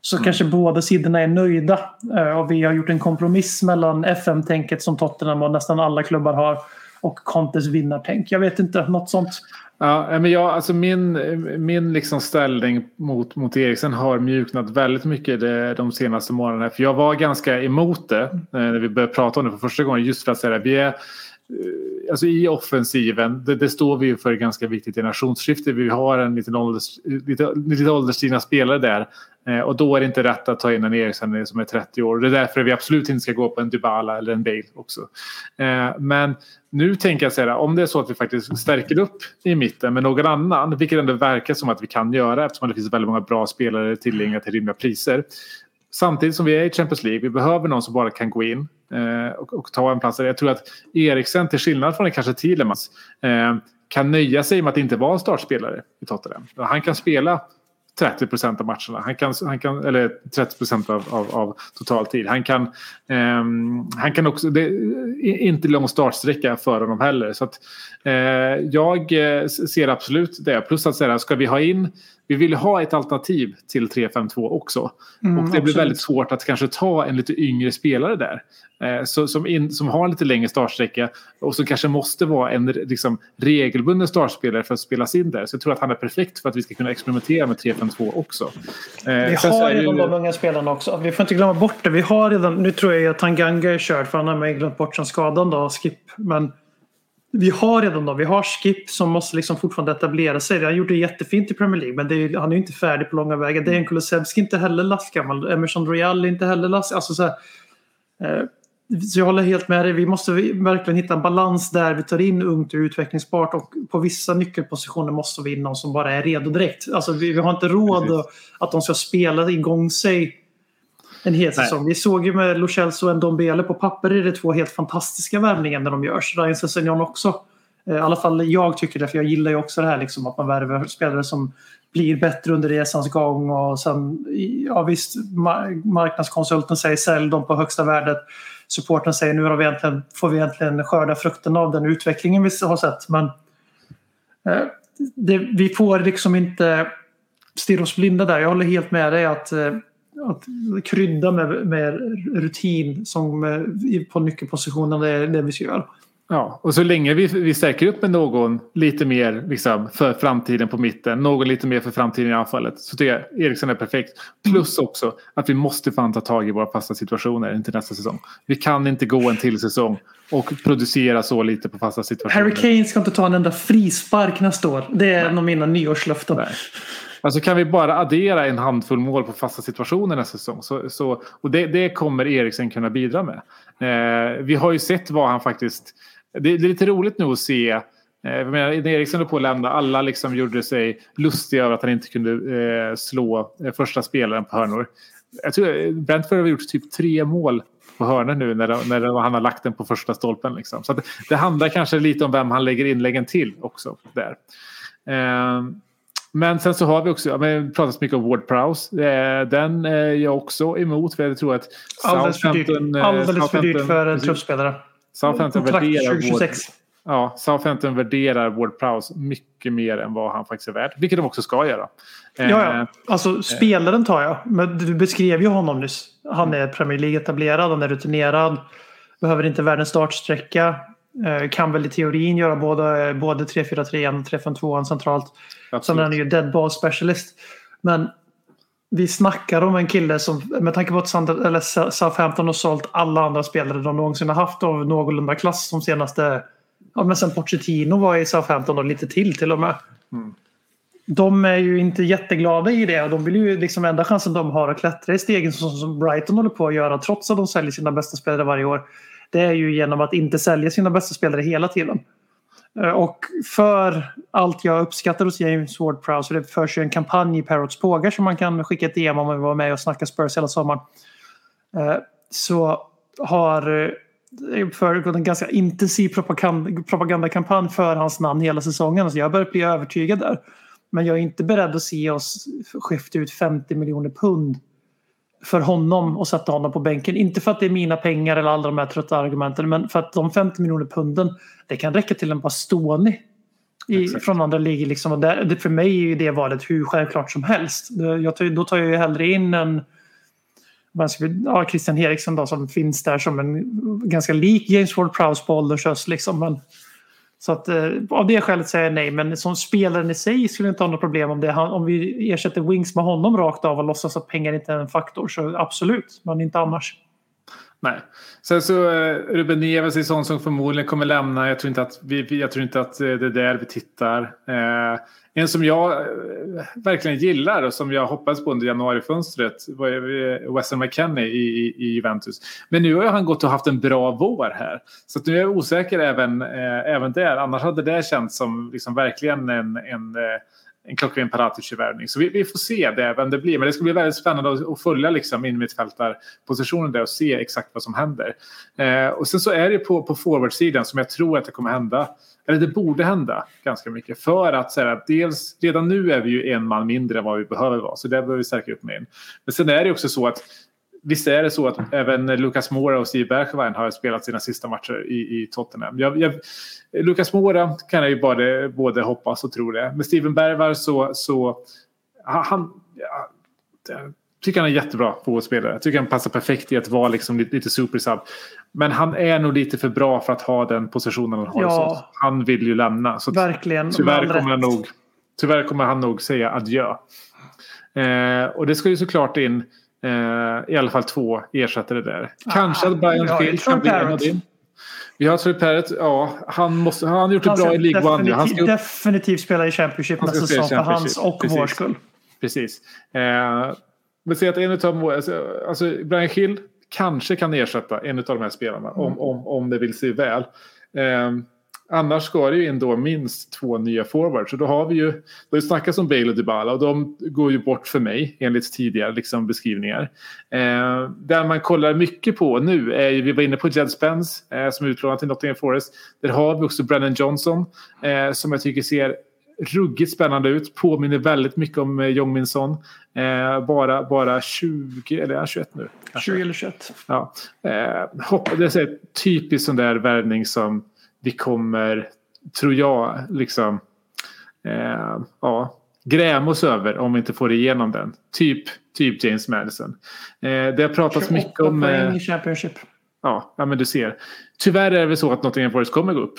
Så kanske båda sidorna är nöjda. Eh, Och vi har gjort en kompromiss mellan FM-tänket som Tottenham och nästan alla klubbar har och Contes vinnartänk. Jag vet inte, något sånt. Ja, men jag, alltså min, min liksom ställning mot, mot Eriksen har mjuknat väldigt mycket de, de senaste månaderna. För jag var ganska emot det eh, när vi började prata om det för första gången. Just för att säga att vi är eh, Alltså i offensiven, det, det står vi ju för ganska viktigt generationsskifte. Vi har en liten, ålders, lite, lite ålderstigna spelare där. Eh, och då är det inte rätt att ta in en Eriksen som är 30 år. Det är därför vi absolut inte ska gå på en Dybala eller en Bale också. Eh, men nu tänker jag säga om det är så att vi faktiskt stärker upp i mitten med någon annan, vilket ändå verkar som att vi kan göra eftersom det finns väldigt många bra spelare tillgängliga till rimliga priser. Samtidigt som vi är i Champions League, vi behöver någon som bara kan gå in eh, och, och ta en plats. Jag tror att Eriksen, till skillnad från kanske Thielemans, kan nöja sig med att inte vara en startspelare i Tottenham. Han kan spela 30 procent av matcherna. Han kan, han kan, eller 30 procent av, av, av totaltid. Han kan, um, han kan också, det är inte lång startsträcka för honom heller. Så att, uh, jag eh, ser absolut det. Plus att säga, ska vi ha in, vi vill ha ett alternativ till 3-5-2 också. och det blir absolut. väldigt svårt att kanske ta en lite yngre spelare där. Eh, så, som, in, som har en lite längre startsträcka och som kanske måste vara en liksom, regelbunden startspelare för att spelas in där. Så jag tror att han är perfekt för att vi ska kunna experimentera med 3-5-2 också. Eh, Vi har redan ju- de unga spelarna också. Vi får inte glömma bort det. Vi har redan, nu tror jag att Tanganga är körd för han har ju glömt bort som skadan då, Skip. Men vi har redan då, vi har Skip som måste liksom fortfarande etablera sig. Han gjorde det jättefint i Premier League men det är, han är ju inte färdig på långa vägar. Dejan Kulusevski är inte heller lastgammal. Emerson Royal är inte heller last. Alltså så, här, eh, så jag håller helt med dig. Vi måste verkligen hitta en balans där vi tar in ungt och utvecklingsbart och på vissa nyckelpositioner måste vi in någon som bara är redo direkt. Alltså vi, vi har inte råd Precis. att de ska spela igång sig en hel Nej. säsong. Vi såg ju med Lo Celso och Ndombele på papper är det två helt fantastiska värvningar när de görs. Ryan Sessegnon också. Eh, I alla fall jag tycker det, för jag gillar ju också det här liksom, att man värvar spelare som blir bättre under resans gång och sen, ja visst, ma- marknadskonsulten säger sälj dem på högsta värdet. Supporten säger nu har vi egentligen, får vi egentligen skörda frukten av den utvecklingen vi har sett. Men eh, det, vi får liksom inte stirra oss blinda där. Jag håller helt med dig att, eh, att krydda med, med rutin som eh, på nyckelpositionen det det vi ska göra. Ja, och så länge vi, vi stärker upp med någon lite mer liksom, för framtiden på mitten, någon lite mer för framtiden i anfallet, så tycker jag Eriksson är perfekt. Plus också att vi måste fan ta tag i våra fasta situationer inte nästa säsong. Vi kan inte gå en till säsong och producera så lite på fasta situationer. Harry Kane ska inte ta en enda frispark nästa år. Det är en av mina nyårslöften. Nej. Alltså kan vi bara addera en handfull mål på fasta situationer nästa säsong. Så, så, och det, det kommer Eriksen kunna bidra med. Eh, vi har ju sett vad han faktiskt det, det är lite roligt nu att se eh, jag menar, när Eriksson höll på att lämna, alla liksom gjorde sig lustiga över att han inte kunde eh, slå eh, första spelaren på hörnor. Jag tror eh, Brentford har gjort typ tre mål på hörnor nu när, de- när de- han har lagt den på första stolpen. Liksom. Så att det handlar kanske lite om vem han lägger inläggen till också. Där. Eh, men sen så har vi också, det pratas mycket om Ward Prowse. Eh, den är jag också emot för jag tror att Alldeles för dyrt, eh, Alldeles för dyrt för en truppspelare. Southampton värderar, Ward, 2026. ja, Southampton värderar Ward Prowse mycket mer än vad han faktiskt är värd. Vilket de också ska göra. Eh, Ja, ja. Alltså spelaren tar jag. Men du beskrev ju honom nyss. Han är Premier League-etablerad, han är rutinerad. Behöver inte världens startsträcka. Eh, Kan väl i teorin göra både, både 3-4-3 och 3-5-2 centralt. Sen absolut. är han ju dead ball specialist. Men vi snackar om en kille som, med tanke på att Southampton har sålt alla andra spelare de någonsin har haft av någorlunda klass de senaste... Ja, men sen Pochettino var i Southampton och lite till till och med. De är ju inte jätteglada i det och de vill ju liksom enda chansen de har att klättra i stegen som, som Brighton håller på att göra trots att de säljer sina bästa spelare varje år. Det är ju genom att inte sälja sina bästa spelare hela tiden. Eh, och för allt jag uppskattar hos James Ward-Prowse, det förs ju en kampanj i Parrots Pågar som man kan skicka ett DM om man vill vara med och snacka Spurs hela sommaren. Eh, så har eh, det föregått en ganska intensiv propagandakampanj för hans namn hela säsongen. Så jag börjar bli övertygad där. Men jag är inte beredd att se oss skifta ut 50 miljoner pund för honom och sätta honom på bänken. Inte för att det är mina pengar eller alla de här trötta argumenten men för att de 50 miljoner punden det kan räcka till en Bastoni i, från andra ligor. Liksom. Och det, det, för mig är det valet hur självklart som helst. Jag tar, då tar jag ju hellre in en ja, Christian Eriksson då, som finns där som en ganska lik James Ward-Prowse på åldershöst. Liksom. Men, så att, eh, av det skälet säger jag nej. Men som spelaren i sig skulle jag inte ha något problem om det. Han, om vi ersätter Wings med honom rakt av och låtsas att pengar inte är en faktor så absolut. Men inte annars. Nej. Sen så eh, Ruben Neves är sån som förmodligen kommer lämna. Jag tror inte att, vi, jag tror inte att eh, det är där vi tittar. Eh, en som jag eh, verkligen gillar och som jag hoppas på under januarifönstret var eh, Weston McKennie i, i, Juventus. Men nu har han gått och haft en bra vår här. Så att nu är jag osäker även, eh, även där. Annars hade det känts som liksom verkligen en, en eh, en klockren Paratici-värvning. Så vi, vi får se det, vem det blir. Men det ska bli väldigt spännande att, att följa liksom innermittfältarpositionen där och se exakt vad som händer. Eh, och sen så är det på, på forwardsidan som jag tror att det kommer hända. Eller det borde hända ganska mycket. För att säga att dels, redan nu är vi ju en man mindre än vad vi behöver vara. Så där behöver vi stärka upp med in. Men sen är det också så att Visst är det så att även Lucas Moura och Steve Bergwijn har spelat sina sista matcher i, i Tottenham. Jag, jag, Lucas Moura kan jag ju både, både hoppas och tro det. Med Steven Bergwijn så, så han, ja, jag tycker han är jättebra fotbollsspelare. Jag tycker han passar perfekt i att vara liksom lite, lite supersub. Men han är nog lite för bra för att ha den positionen han har. Ja. Så Han vill ju lämna. Så Verkligen. tyvärr kommer, han nog, tyvärr kommer han nog säga adjö. Eh, och det ska ju såklart in eh, i alla fall två ersättare där. Kanske att Brian Troy kan bli en av din. Vi har Troy Parrott, ja, han, måste, han har gjort det bra i League One. Han ska definitivt spela i Championship nästa säsong för hans och precis. vår skull. Precis. Eh, men se att en må- alltså, alltså Brian Hill kanske kan ersätta en av de här spelarna om, om, om det vill sig väl. Eh, annars ska det ju in då minst två nya forwards. Så då har vi ju, det har ju snackats om Bale och Dybala och de går ju bort för mig enligt tidigare liksom, beskrivningar. Eh, där man kollar mycket på nu är ju, vi var inne på Jed Spence eh, som är utlånad till Nottingham Forest. Där har vi också Brennan Johnson eh, som jag tycker ser ruggigt spännande ut. Påminner väldigt mycket om eh, Jong Min Son. Eh, bara, bara 20, eller är han 21 nu? kanske? 20 eller 21. Ja. Eh, hopp, det är här typiskt sån där värvning som vi kommer, tror jag, liksom eh, ja, gräma oss över om vi inte får igenom den. Typ, typ James Madison. Eh, det har pratats mycket 28 om... Eh, i Championship. ja, ja, men du ser. Tyvärr är det väl så att Nottingham Forest kommer gå upp.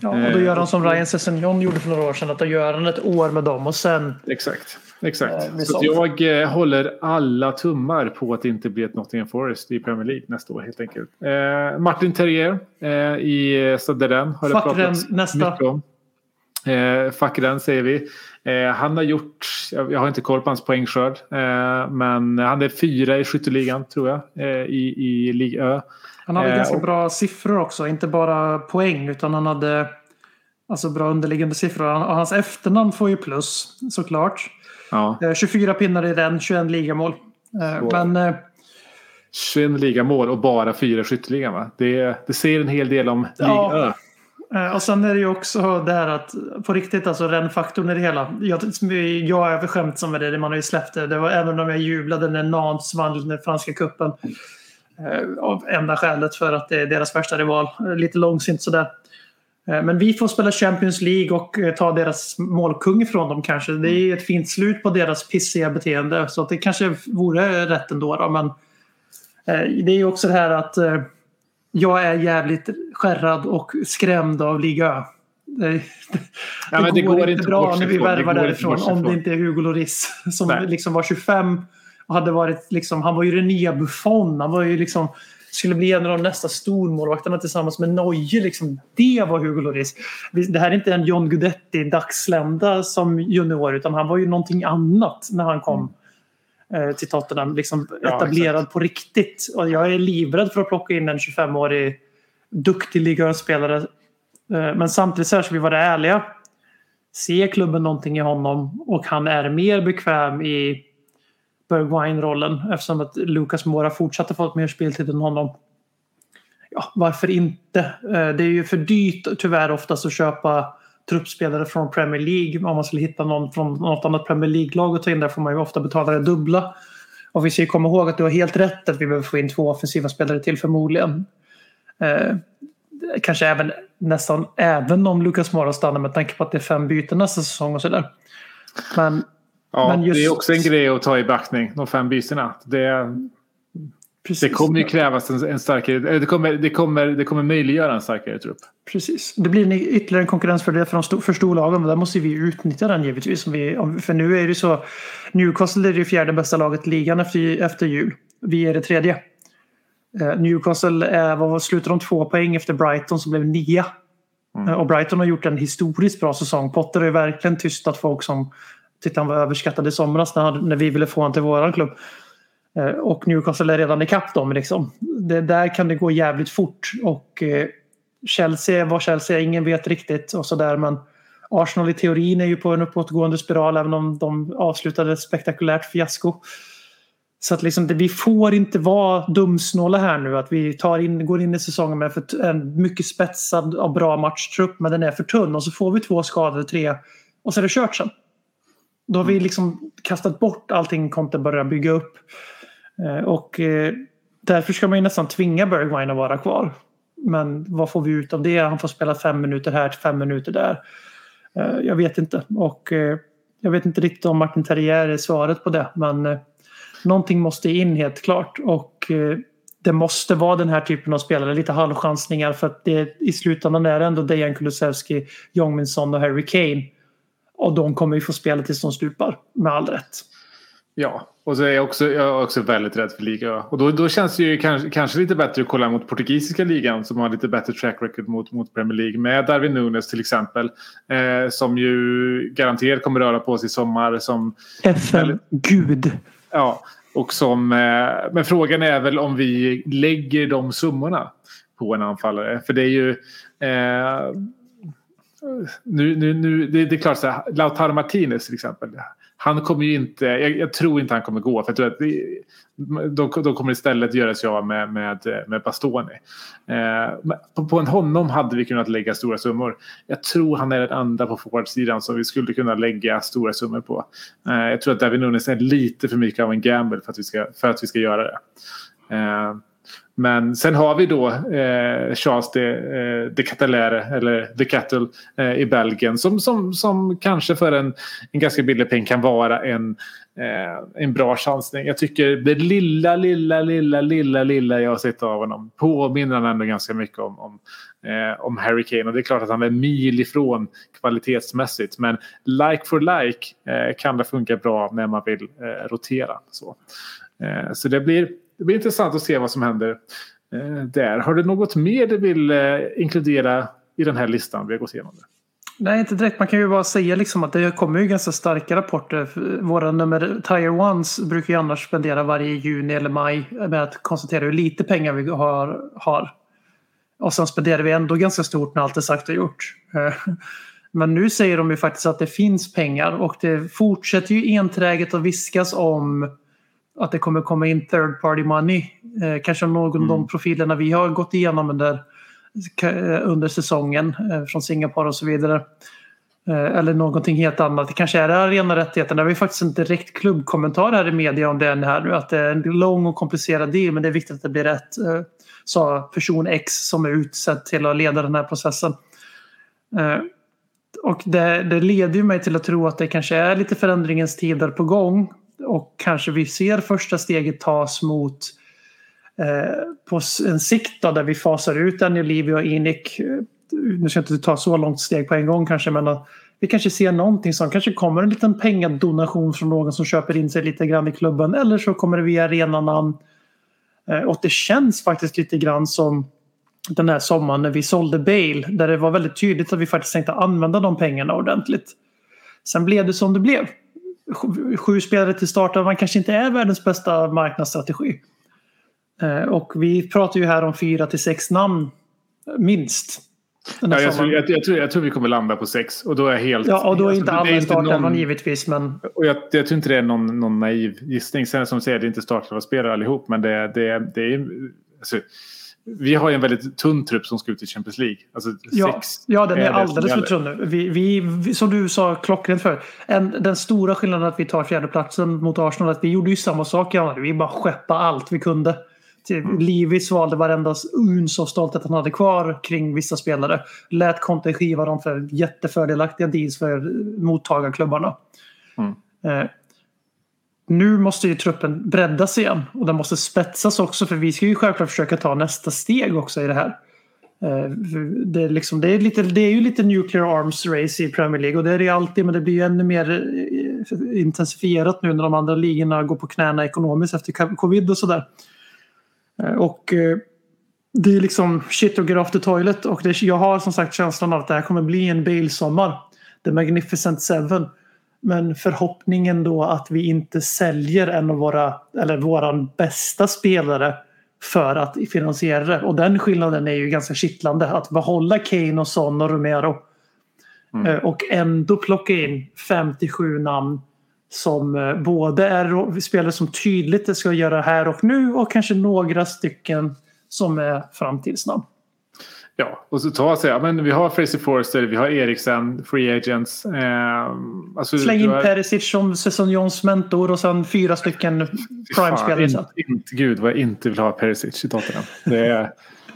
Ja, och då Eh, gör han som Ryan Sessignon gjorde för några år sedan. Att då gör han ett år med dem och sen... Exakt. Exakt. Eh, så jag eh, håller alla tummar på att det inte blir ett Nottingham Forest i Premier League nästa år helt enkelt. Eh, Martin Terrier eh, i Stade Rennes har det Fuck pratats Rennes, nästa. mycket om. Eh, fuck den säger vi. Eh, han har gjort, jag, jag har inte koll på hans poängskörd, eh, men han är fyra i skytteligan tror jag eh, i, i Liga Ö. Han hade Eh, ganska och- bra siffror också. Inte bara poäng utan han hade alltså bra underliggande siffror. Och hans efternamn får ju plus såklart. Ja, Eh, 24 pinnar i den, 21 ligamål. Eh, Så. Men eh, 21 ligamål och bara fyra skytteligan va? Det, det säger en hel del om Liga Ja. Ö. Eh, Och sen är det ju också det här att på riktigt alltså rännfaktorn i det hela. Jag, jag är överskämt som med det, man har ju släppt det. det var, även om jag jublade när Nantes vann den franska cupen. Eh, av enda skälet för att det är deras värsta rival. Eh, Lite långsint sådär. Eh, men vi får spela Champions League och ta deras målkung ifrån dem kanske. Det är ett fint slut på deras pissiga beteende. Så det kanske vore rätt ändå. Då, men det är ju också det här att jag är jävligt skärrad och skrämd av Liga Ö. Det, Ja, men det går inte att bra när vi. Det värvar går inte därifrån. Om det inte är Hugo Lloris som Nej. liksom var 25 och hade varit liksom, han var ju den nya Buffon. Han var ju liksom skulle bli en av de nästa stormålvakterna tillsammans med Neuer. Liksom. Det var Hugo Lloris. Det här är inte en John Guidetti dagslända som junior utan han var ju någonting annat när han kom eh, till Tottenham. Liksom Ja, etablerad på riktigt. Och jag är livrädd för att plocka in en 25-årig duktig ligaspelare. Eh, Men samtidigt så här ska vi vara ärliga. Ser klubben någonting i honom och han är mer bekväm i Bergwijn-rollen eftersom att Lucas Mora fortsatte få mer speltid än honom. Ja, varför inte? Eh, det är ju för dyrt tyvärr oftast att köpa truppspelare från Premier League. Om man skulle hitta någon från något annat Premier League-lag och ta in där får man ju ofta betala det dubbla. Och vi ska ju komma ihåg att du har helt rätt att vi behöver få in två offensiva spelare till förmodligen. Eh, kanske även nästan även om Lucas Mora stannar med tanke på att det är fem byten nästa säsong och sådär. Men Ja, just- Det är också en grej att ta i beaktning, de fem bytena. Det, precis. det kommer ju krävas en, en starkare... eller Det kommer, det, kommer, det kommer möjliggöra en starkare trupp. Precis. Det blir en ytterligare en konkurrensfördel för, de sto- för storlagen. Och där måste vi utnyttja den givetvis. Vi, för nu är det så. Newcastle är det fjärde bästa laget i ligan efter, efter jul. Vi är det tredje. Eh, Newcastle är, vad var, slutade de två poäng efter Brighton som blev nia. Eh, Och Brighton har gjort en historiskt bra säsong. Potter har ju verkligen tystat folk som tyckte han var överskattad i somras när, han, när vi ville få honom till våran klubb. Eh, Och Newcastle är redan ikapp dem. Liksom. Det, där kan det gå jävligt fort. Och eh, Chelsea var Chelsea, ingen vet riktigt och sådär. Men Arsenal i teorin är ju på en uppåtgående spiral även om de avslutade ett spektakulärt fiasko. Så att liksom, det, vi får inte vara dumsnåla här nu. Att vi tar in, går in i säsongen med för, en mycket spetsad och bra matchtrupp men den är för tunn. Och så får vi två skadade, tre och så är det kört sen. Då har vi liksom kastat bort allting Conte börjar bygga upp. Eh, och eh, därför ska man ju nästan tvinga Bergwijn att vara kvar. Men vad får vi ut av det? Han får spela fem minuter här, fem minuter där. Eh, jag vet inte. Och jag vet inte riktigt om Martin Terrier är svaret på det. Men någonting måste in helt klart. Och det måste vara den här typen av spelare. Lite halvchansningar för att det, i slutändan är det ändå Dejan Kulusevski, Jong Min Son och Harry Kane. Och de kommer ju få spela tills de stupar. Med all rätt. Ja, och så är jag också, jag är också väldigt rädd för Liga. Och då, då känns det ju kanske, kanske lite bättre att kolla mot portugisiska ligan som har lite bättre track record mot, mot Premier League. Med Darwin Nunes till exempel. Eh, som ju garanterat kommer röra på sig i sommar. Som, FN, Gud. ja, och som, eh, men frågan är väl om vi lägger de summorna på en anfallare. För det är ju... Eh, nu, nu, nu, det, det är klart, så här, Lautaro Martinez till exempel. Han kommer ju inte, jag, jag tror inte han kommer gå. För jag tror att det, de, de kommer istället göra sig av med, med, med Bastoni. Eh, på, på en honom hade vi kunnat lägga stora summor. Jag tror han är den andra på forwardsidan som vi skulle kunna lägga stora summor på. Eh, jag tror att David Nunes är lite för mycket av en gamble för att vi ska, för att vi ska göra det. Eh, men sen har vi då eh, Charles de, eh, de Catalere, eller de Cattle eh, i Belgien som, som, som kanske för en, en ganska billig peng kan vara en, eh, en bra chansning. Jag tycker det lilla, lilla, lilla, lilla, lilla jag har sett av honom påminner han ändå ganska mycket om, om, eh, om Harry Kane. Och det är klart att han är mil ifrån kvalitetsmässigt. Men like for like eh, kan det funka bra när man vill eh, rotera. Så, eh, så det blir det blir intressant att se vad som händer eh, där. Har du något mer du vill eh, inkludera i den här listan vi har gått igenom? Det? Nej, inte direkt. Man kan ju bara säga liksom att det kommer ju ganska starka rapporter. Våra nummer Tire Ones brukar ju annars spendera varje juni eller maj med att konstatera hur lite pengar vi har. har. Och sen spenderar vi ändå ganska stort när allt är sagt och gjort. Eh, men nu säger de ju faktiskt att det finns pengar och det fortsätter ju enträget att viskas om att det kommer komma in third party money. Eh, kanske någon av de profilerna vi har gått igenom under, eh, under säsongen eh, från Singapore och så vidare. Eh, eller någonting helt annat. Det kanske är arenarättigheten. Det har vi faktiskt en direkt klubbkommentar här i media om den här nu. Att det är en lång och komplicerad deal men det är viktigt att det blir rätt. Eh, sa person X som är utsedd till att leda den här processen. Och det, det leder ju mig till att tro att det kanske är lite förändringens tider på gång. Och kanske vi ser första steget tas mot eh, på en sikt då, där vi fasar ut Daniel Levy och Inic. Nu ska jag inte ta så långt steg på en gång kanske men vi kanske ser någonting som kanske kommer en liten pengadonation från någon som köper in sig lite grann i klubben eller så kommer det via arenanamn. Eh, och det känns faktiskt lite grann som den här sommaren när vi sålde Bale där det var väldigt tydligt att vi faktiskt tänkte använda de pengarna ordentligt. Sen blev det som det blev. Sju- Sju spelare till starten, man kanske inte är världens bästa marknadsstrategi. Eh, Och vi pratar ju här om fyra till sex namn minst. Ja, jag, tror, jag, jag, tror, jag tror vi kommer landa på sex. Och då är jag helt... ja, och då är inte alltså, alla i startelvan någon- givetvis men Och jag, jag tror inte det är någon, någon naiv gissning. Sen som du säger, det är inte startelva-spelare allihop. Men det, det, det är... Alltså, vi har ju en väldigt tunn trupp som ska ut i Champions League. Alltså, Ja, sex ja den är, som alldeles för tunn nu. Vi, vi, som du sa klockrent för. En, den stora skillnaden att vi tar fjärdeplatsen mot Arsenal att vi gjorde ju samma sak i januari. Vi bara skeppade allt vi kunde. Mm. Livi svalde varenda uns av stolthet han hade kvar kring vissa spelare. Lät Conte skiva dem för jättefördelaktiga deals för mottagarklubbarna. Mm. Nu måste ju truppen breddas igen och den måste spetsas också för vi ska ju självklart försöka ta nästa steg också i det här. Eh, det är, liksom, det, är lite, det är ju lite nuclear arms race i Premier League och det är det ju alltid men det blir ju ännu mer eh, intensifierat nu när de andra ligorna går på knäna ekonomiskt efter covid och sådär. Eh, och det är liksom shit och get off the toilet och det, jag har som sagt känslan av att det här kommer bli en Bale-sommar. The Magnificent Seven. Men förhoppningen då att vi inte säljer en av våra, eller våran bästa spelare för att finansiera det. Och den skillnaden är ju ganska kittlande. Att behålla Kane och Son och Romero. Eh, Och ändå plocka in 57 namn som eh, både är spelare som tydligt ska göra här och nu och kanske några stycken som är framtidsnamn. Ja, och så ta sig, ja, men vi har Fraser Forster, vi har Eriksen, Free Agents. Eh, alltså, Släng in har- Perisic som Sesonjons mentor och sen fyra stycken prime-spelare. gud vad jag inte vill ha Perisic i Tottenham. Det är,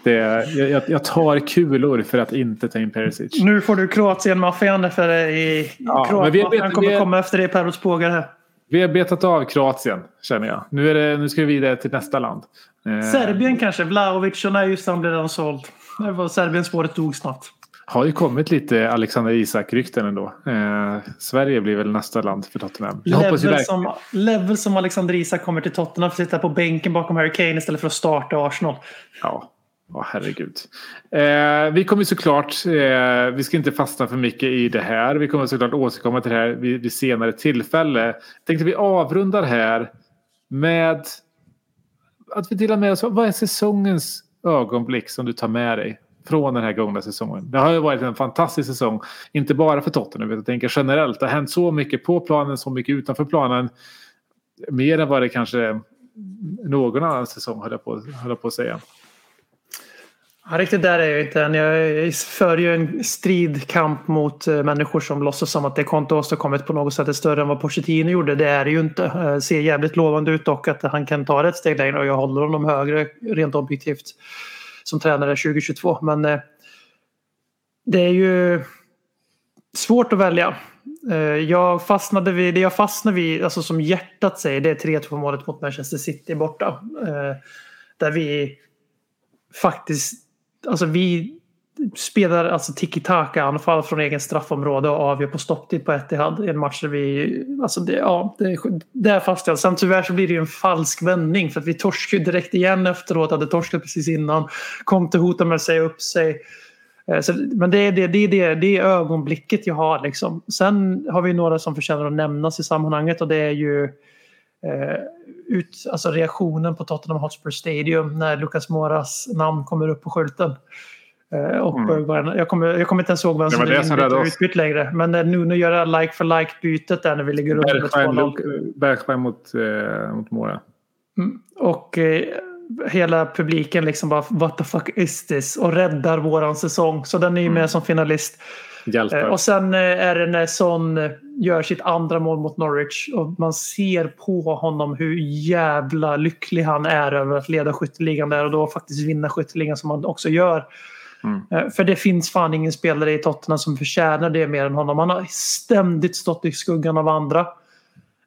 det är, jag, jag tar kulor för att inte ta in Perisic. Nu får du Kroatien-maffian för i Ja, Kroatien kommer vi- komma efter dig Perros pågar här. Vi har betat av Kroatien känner jag. Nu, är det, nu ska vi vidare till nästa land. Eh, Serbien kanske, Vlahovic och nej just det, han blev redan såld. Det var Serbien-spåret dog snabbt. Har ju kommit lite Alexander Isak-rykten ändå. Eh, Sverige blir väl nästa land för Tottenham. Jag Level verkligen. som, level som Alexander Isak kommer till Tottenham för att sitta på bänken bakom Harry Kane istället för att starta Arsenal. Ja, Åh, herregud. Eh, vi kommer såklart, eh, vi ska inte fastna för mycket i det här. Vi kommer såklart återkomma till det här vid, vid senare tillfälle. Tänkte vi avrundar här med att vi delar med oss. Vad är säsongens ögonblick som du tar med dig från den här gångna säsongen? Det har ju varit en fantastisk säsong. Inte bara för Tottenham, utan jag tänker generellt. Det har hänt så mycket på planen, så mycket utanför planen. Mer än vad det kanske någon annan säsong höll jag på, höll jag på att säga. Ja, riktigt där är jag inte än. Jag för ju en stridkamp mot eh, människor som låtsas som att det konto åstadkommit på något sätt är större än vad Pochettino gjorde. Det är det ju inte. Eh, det Ser jävligt lovande ut dock att han kan ta det ett steg längre och jag håller honom högre rent objektivt som tränare 2022. Men eh, det är ju svårt att välja. Jag fastnade vid, det jag fastnade vid, alltså som hjärtat säger, det är 3-2 målet mot Manchester City borta. Där vi faktiskt, alltså vi spelar alltså tiki-taka-anfall från egen straffområde och avgör på stopptid på Etihad i en match där vi, alltså det, ja, det, det är fastställt. Sen tyvärr så blir det ju en falsk vändning för att vi torskade direkt igen efteråt, hade torskat precis innan, kom till hota med att säga upp sig. Eh, så, men det är det, det, är det, det är ögonblicket jag har. Liksom. Sen har vi några som förtjänar att nämnas i sammanhanget och det är ju eh, ut, alltså reaktionen på Tottenham Hotspur Stadium när Lucas Moras namn kommer upp på skylten. Eh, och Mm. Jag, kommer, jag kommer inte ens ihåg vem Det som det räddade inbytt utbytt längre. Men när Nuno gör like for like-bytet där när vi ligger under med Bergstein, 2-0. Luke- Bergstein mot, eh, mot Mora. Mm. Och eh, hela publiken liksom bara what the fuck is this? Och räddar våran säsong. Så den är ju Mm. med som finalist. Hjälper. Eh, och sen eh, är det när Son eh, gör sitt andra mål mot Norwich och man ser på honom hur jävla lycklig han är över att leda skytteligan där och då faktiskt vinna skytteligan som han också gör. Mm. För det finns fan ingen spelare i Tottenham som förtjänar det mer än honom. Han har ständigt stått i skuggan av andra.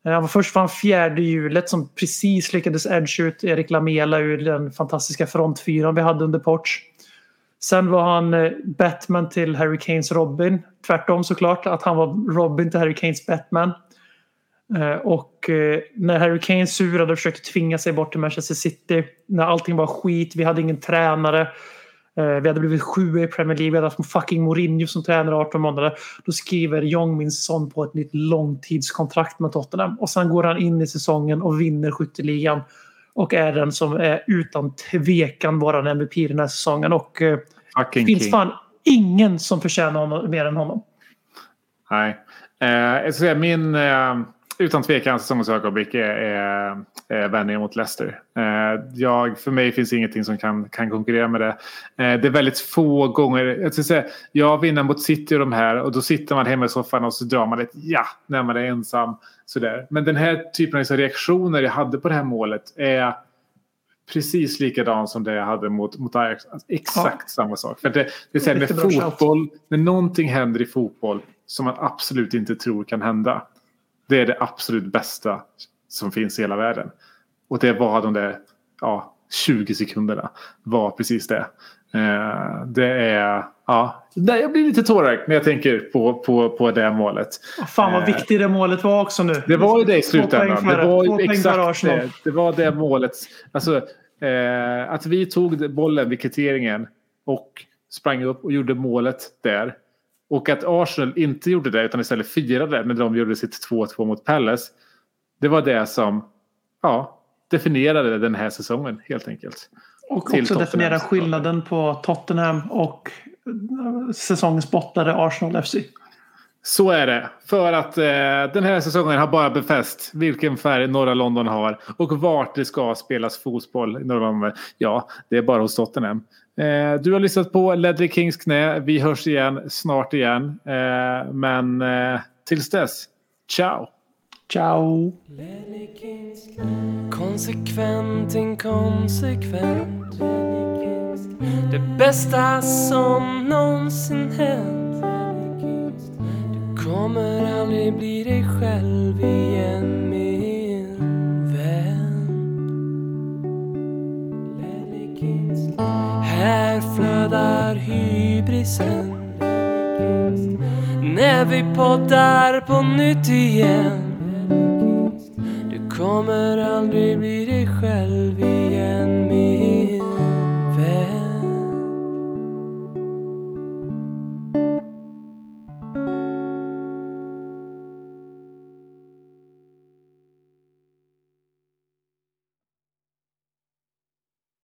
Han var först han fjärde hjulet som precis lyckades edge ut Erik Lamela ur den fantastiska frontfyran vi hade under Porch. Sen var han eh, Batman till Harry Kanes Robin. Tvärtom såklart, att han var Robin till Harry Kanes Batman. Eh, och eh, när Harry Kane surade och försökte tvinga sig bort till Manchester City. När allting var skit, vi hade ingen tränare. Vi hade blivit sjua i Premier League, vi hade haft fucking Mourinho som tränare i 18 månader. Då skriver Jong-Min Son på ett nytt långtidskontrakt med Tottenham. Och sen går han in i säsongen och vinner skytteligan. Och är den som är utan tvekan våran MVP den här säsongen. Och eh, Fucking finns king. fan ingen som förtjänar honom mer än honom. Nej. Eh, jag ska säga min eh, utan tvekan säsongens ögonblick är, är, är vändningen mot Leicester. Eh, jag, för mig finns ingenting som kan, kan konkurrera med det. Eh, det är väldigt få gånger. Jag, ska säga, jag vinner mot City och de här och då sitter man hemma i soffan och så drar man ett ja när man är ensam. Sådär. Men den här typen av liksom reaktioner jag hade på det här målet är precis likadan som det jag hade mot, mot Ajax. Alltså, exakt samma sak. För det, det är så här, med fotboll, när någonting händer i fotboll som man absolut inte tror kan hända. Det är det absolut bästa som finns i hela världen. Och det var de där ja, 20 sekunderna. Var precis det. Eh, det är... Ja, jag blir lite tårögd när jag tänker på, på, på det målet. Fan vad Eh, viktigt det målet var också nu. Det var ju det i slutändan. Det var exakt det. Det var det målet. Alltså, eh, att vi tog bollen vid kvitteringen och sprang upp och gjorde målet där. Och att Arsenal inte gjorde det utan istället firade när de gjorde sitt 2-2 mot Palace. Det var det som ja, definierade den här säsongen helt enkelt. Och också Tottenham, definiera skillnaden på Tottenham och eh, säsongens bottnare Arsenal FC. Så är det. För att eh, den här säsongen har bara befäst vilken färg norra London har och vart det ska spelas fotboll i norra London. Ja, det är bara hos Tottenham. Eh, du har lyssnat på Ledley Kings knä. Vi hörs igen snart igen. Eh, men eh, tills dess, ciao! Ciao! Konsekvent, inkonsekvent Det bästa som någonsin hänt Du kommer aldrig bli dig själv igen Här flödar hybrisen? När vi poddar på nytt igen? Du kommer aldrig bli dig själv igen.